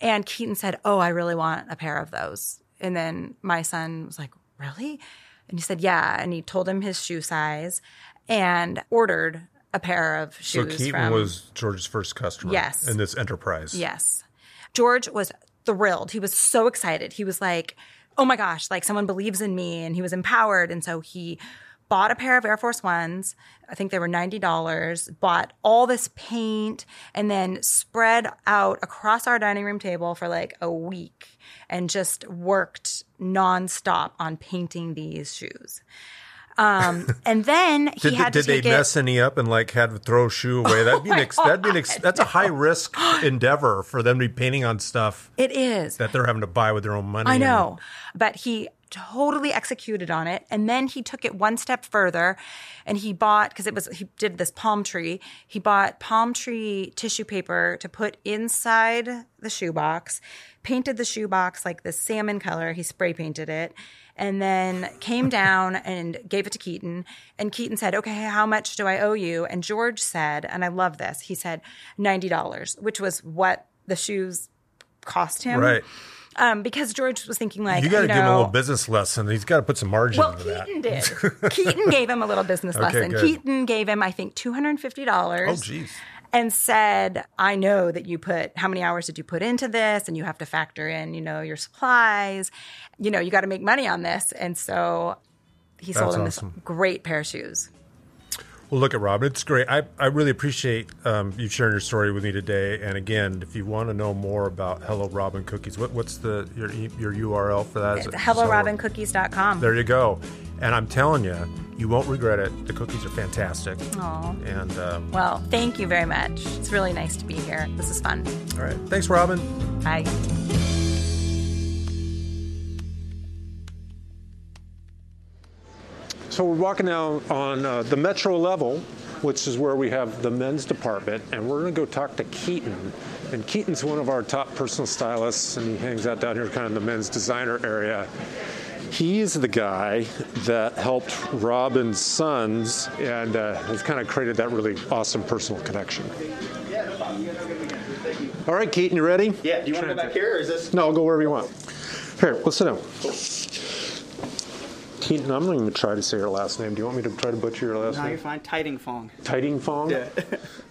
And Keaton said, Oh, I really want a pair of those. And then my son was like, Really? And he said, Yeah. And he told him his shoe size and ordered a pair of shoes. So Keaton from was George's first customer Yes. in this enterprise. Yes. George was thrilled. He was so excited. He was like, oh my gosh, like someone believes in me. And he was empowered. And so he bought a pair of Air Force Ones. I think they were $90, bought all this paint, and then spread out across our dining room table for like a week and just worked nonstop on painting these shoes. Um, and then he Did, had did to they it. mess any up and like had to throw a shoe away? That'd be an ex- that'd be an ex- that's a high risk endeavor for them to be painting on stuff it is. that they're having to buy with their own money. I and- know. But he totally executed on it. And then he took it one step further and he bought, because it was, he did this palm tree, he bought palm tree tissue paper to put inside the shoebox, painted the shoebox like this salmon color. He spray painted it. And then came down and gave it to Keaton. And Keaton said, Okay, how much do I owe you? And George said, and I love this, he said $90, which was what the shoes cost him. Right. Um, because George was thinking like, You got to know, give him a little business lesson. He's got to put some margin well, into that. Keaton did. Keaton gave him a little business Okay, lesson. good. Keaton gave him, I think, two hundred and fifty dollars. Oh, jeez. And said, "I know that you put how many hours did you put into this, and you have to factor in, you know, your supplies. You know, you got to make money on this." And so he sold him awesome. this great pair of shoes. Well, look at Robin. It's great. I, I really appreciate um, you sharing your story with me today. And again, if you want to know more about Hello Robin Cookies, what, what's the your your URL for that? Is it- HelloRobinCookies.com. There you go. And I'm telling you, you won't regret it. The cookies are fantastic. Aw. And um, Well, thank you very much. It's really nice to be here. This is fun. all right, thanks, Robin. Bye. So we're walking down on uh, the metro level, which is where we have the men's department, and we're going to go talk to Keaton. And Keaton's one of our top personal stylists, and he hangs out down here kind of in the men's designer area. He's the guy that helped Robin's sons and uh, has kind of created that really awesome personal connection. All right, Keaton, you ready? Yeah, do you want to go back here or is this? No, I'll go wherever you want. Here, let's sit down. Keaton, I'm not even gonna try to say your last name. Do you want me to try to butcher your last name? No, you're fine. Tiding Fong. Tiding Fong? Yeah.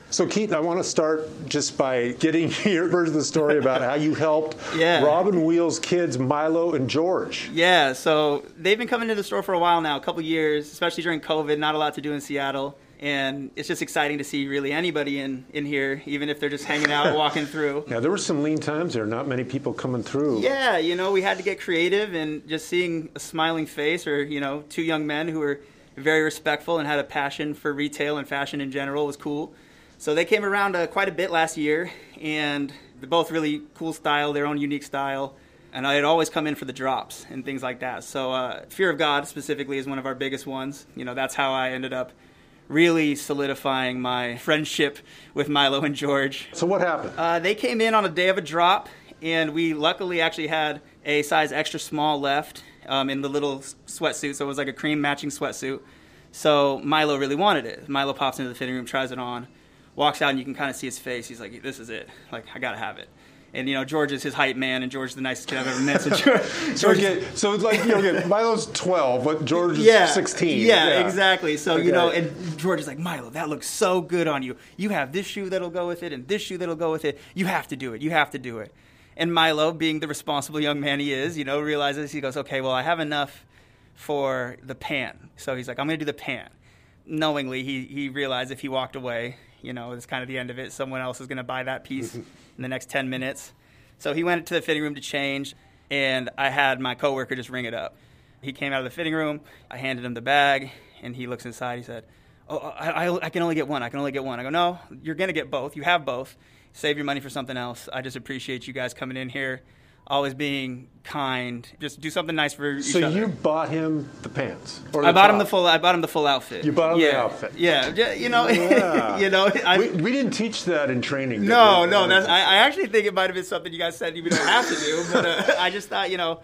So, Keaton, I want to start just by getting your version of the story about how you helped Yeah. Robin Wehl's kids, Milo and George. Yeah, so they've been coming to the store for a while now, a couple years, especially during COVID. Not a lot to do in Seattle, and it's just exciting to see really anybody in in here, even if they're just hanging out, walking through. Yeah, there were some lean times there. Not many people coming through. Yeah, you know, we had to get creative, and just seeing a smiling face, or you know, two young men who were very respectful and had a passion for retail and fashion in general was cool. So they came around uh, quite a bit last year, and they're both really cool style, their own unique style. And I'd always come in for the drops and things like that. So uh, Fear of God specifically is one of our biggest ones. You know, that's how I ended up really solidifying my friendship with Milo and George. So, what happened? Uh, they came in on a day of a drop, and we luckily actually had a size extra small left um, in the little sweatsuit. So it was like a cream matching sweatsuit. So Milo really wanted it. Milo pops into the fitting room, tries it on, walks out, and you can kind of see his face. He's like, "This is it. Like, I gotta have it." And you know, George is his hype man, and George is the nicest kid I've ever met. So George, so, okay, so it's like, you know, Milo's 12, but George is yeah, 16. Yeah, exactly. So you know, and George is like, Milo, that looks so good on you. You have this shoe that'll go with it, and this shoe that'll go with it. You have to do it. You have to do it. And Milo, being the responsible young man he is, you know, realizes he goes, okay, well, I have enough for the pan. So he's like, I'm going to do the pan. Knowingly, he he realized if he walked away, you know, it's kind of the end of it. Someone else is going to buy that piece in the next ten minutes. So he went to the fitting room to change, and I had my coworker just ring it up. He came out of the fitting room. I handed him the bag, and he looks inside. He said, "Oh, I, I, I can only get one. I can only get one." I go, "No, you're gonna get both. You have both. Save your money for something else. I just appreciate you guys coming in here, always being kind. Just do something nice for each So other." you bought him the pants? Or I bought him the full. I bought him the full outfit. You bought him the yeah, outfit. Yeah, j- you know, Yeah. you know. I, We, we didn't teach that in training. no, no, that's. I, I actually think it might have been something you guys said you don't have to do, but uh, I just thought, you know,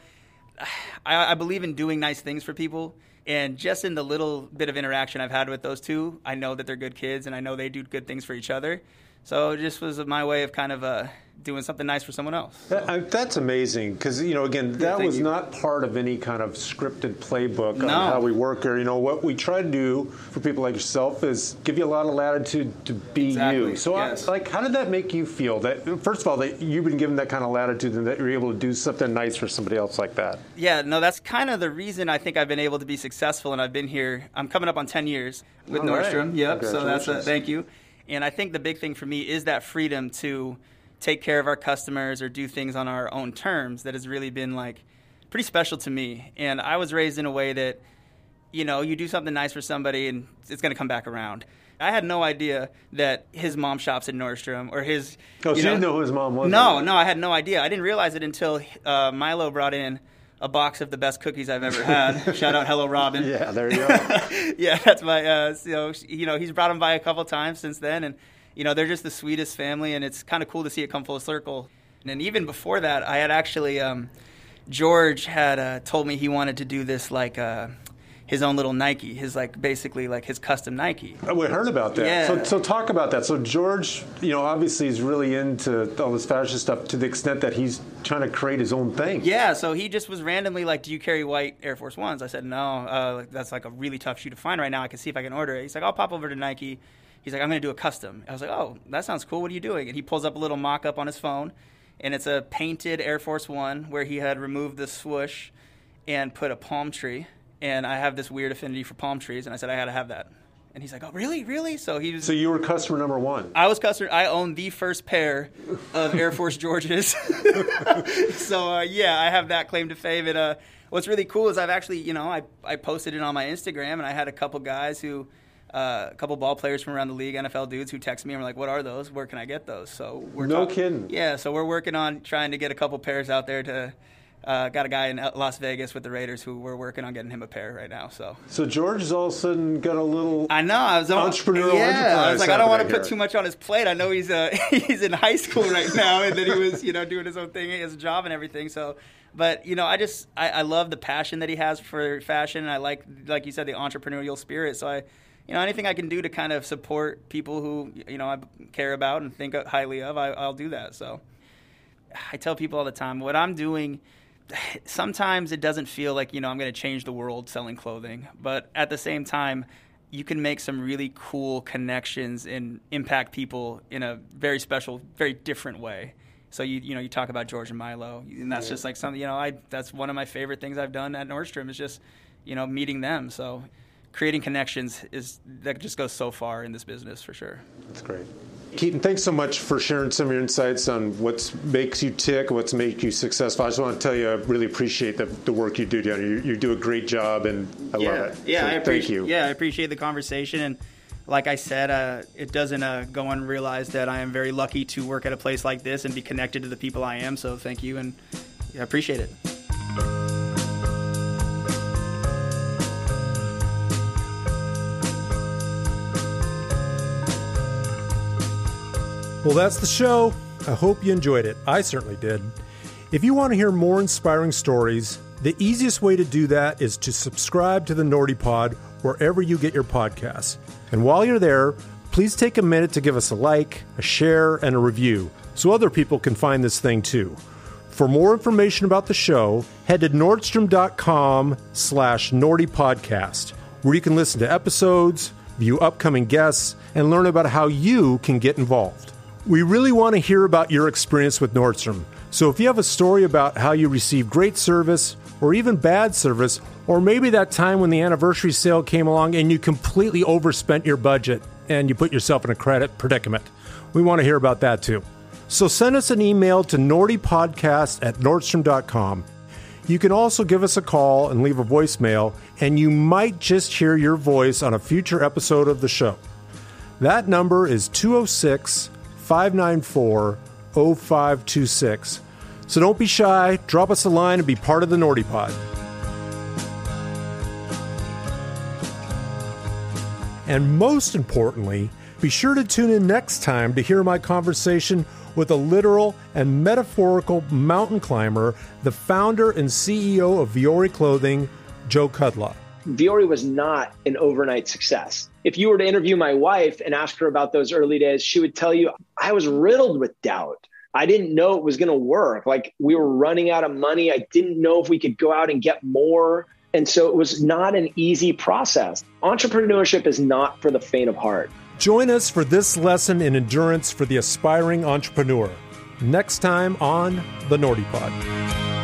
I, I believe in doing nice things for people, And just in the little bit of interaction I've had with those two, I know that they're good kids and I know they do good things for each other. So it just was my way of kind of uh, doing something nice for someone else. That- I- That's amazing because you know again that thank was you. not part of any kind of scripted playbook No. on how we work or you know what we try to do for people like yourself is give you a lot of latitude to be Exactly, you. So I- like how did that make you feel that first of all that you've been given that kind of latitude and that you're able to do something nice for somebody else like that. Yeah, no, that's kind of the reason I think I've been able to be successful, and I've been here. I'm coming up on 10 years with All right. Nordstrom. Yep. So that's a, thank you. And I think the big thing for me is that freedom to take care of our customers or do things on our own terms. That has really been like pretty special to me. And I was raised in a way that you know you do something nice for somebody and it's going to come back around. I had no idea that his mom shops at Nordstrom or his. Oh, so you didn't know who his mom was? No, no, I had no idea. I didn't realize it until uh, Milo brought in a box of the best cookies I've ever had. Shout out, Hello Robin. Yeah, there you go. yeah, that's my. Uh, so you know, he's brought them by a couple times since then, and you know, they're just the sweetest family, and it's kind of cool to see it come full circle. And then even before that, I had actually um, George had uh, told me he wanted to do this like. Uh, his own little Nike, his like basically like his custom Nike. Oh, we heard about that. Yeah. So, so talk about that. So George, you know, obviously is really into all this fashion stuff to the extent that he's trying to create his own thing. Yeah, so he just was randomly like, "Do you carry white Air Force Ones?" I said, "No, uh, that's like a really tough shoe to find right now. I can see if I can order it." He's like, "I'll pop over to Nike." He's like, "I'm going to do a custom." I was like, "Oh, that sounds cool. What are you doing?" And he pulls up a little mock-up on his phone, and it's a painted Air Force One where he had removed the swoosh and put a palm tree. And I have this weird affinity for palm trees, and I said I had to have that. And he's like, "Oh, really, really?" So he was. So you were customer number one. I was customer. I owned the first pair of Air Force Georges. so uh, yeah, I have that claim to fame. And uh, what's really cool is I've actually, you know, I I posted it on my Instagram, and I had a couple guys who. Uh, a couple ball players from around the league, NFL dudes, who text me and were like, "What are those? Where can I get those?" So we're No kidding. Yeah, so we're working on trying to get a couple pairs out there. To uh, got a guy in Las Vegas with the Raiders who we're working on getting him a pair right now. So So George has all of a sudden got a little. I know. I was Entrepreneurial Yeah, I was like, I don't want to put here. too much on his plate. I know he's uh, he's in high school right now, and then he was you know doing his own thing, his job and everything. So, but you know, I just I, I love the passion that he has for fashion, and I like like you said the entrepreneurial spirit. So I. You know, anything I can do to kind of support people who you know I care about and think highly of, I, I'll do that. So, I tell people all the time what I'm doing. Sometimes it doesn't feel like you know I'm going to change the world selling clothing, but at the same time, you can make some really cool connections and impact people in a very special, very different way. So you you know you talk about George and Milo, and that's just like something you know I that's one of my favorite things I've done at Nordstrom is just you know meeting them. So creating connections is that just goes so far in this business for sure. That's great. Keaton, thanks so much for sharing some of your insights on what makes you tick, what's make you successful. I just want to tell you, I really appreciate the, the work you do down here. You, you do a great job, and I yeah, love it. Yeah, So I thank appreciate. you. Yeah, I appreciate the conversation, and like I said, uh, it doesn't uh, go unrealized that I am very lucky to work at a place like this and be connected to the people I am. So thank you, and I appreciate it. Well, that's the show. I hope you enjoyed it. I certainly did. If you want to hear more inspiring stories, the easiest way to do that is to subscribe to the Nordy Pod wherever you get your podcasts. And while you're there, please take a minute to give us a like, a share, and a review so other people can find this thing too. For more information about the show, head to nordstrom.com slash Nordy Podcast, where you can listen to episodes, view upcoming guests, and learn about how you can get involved. We really want to hear about your experience with Nordstrom. So if you have a story about how you received great service or even bad service, or maybe that time when the anniversary sale came along and you completely overspent your budget and you put yourself in a credit predicament, we want to hear about that too. So send us an email to nordypodcast at nordstrom.com. You can also give us a call and leave a voicemail, and you might just hear your voice on a future episode of the show. That number is 206 594 0526. So don't be shy, drop us a line and be part of the Nordy Pod. And most importantly, be sure to tune in next time to hear my conversation with a literal and metaphorical mountain climber, the founder and CEO of Vuori Clothing, Joe Kudla. Vuori was not an overnight success. If you were to interview my wife and ask her about those early days, she would tell you I was riddled with doubt. I didn't know it was going to work. Like we were running out of money. I didn't know if we could go out and get more. And so it was not an easy process. Entrepreneurship is not for the faint of heart. Join us for this lesson in endurance for the aspiring entrepreneur next time on the Nordy Pod.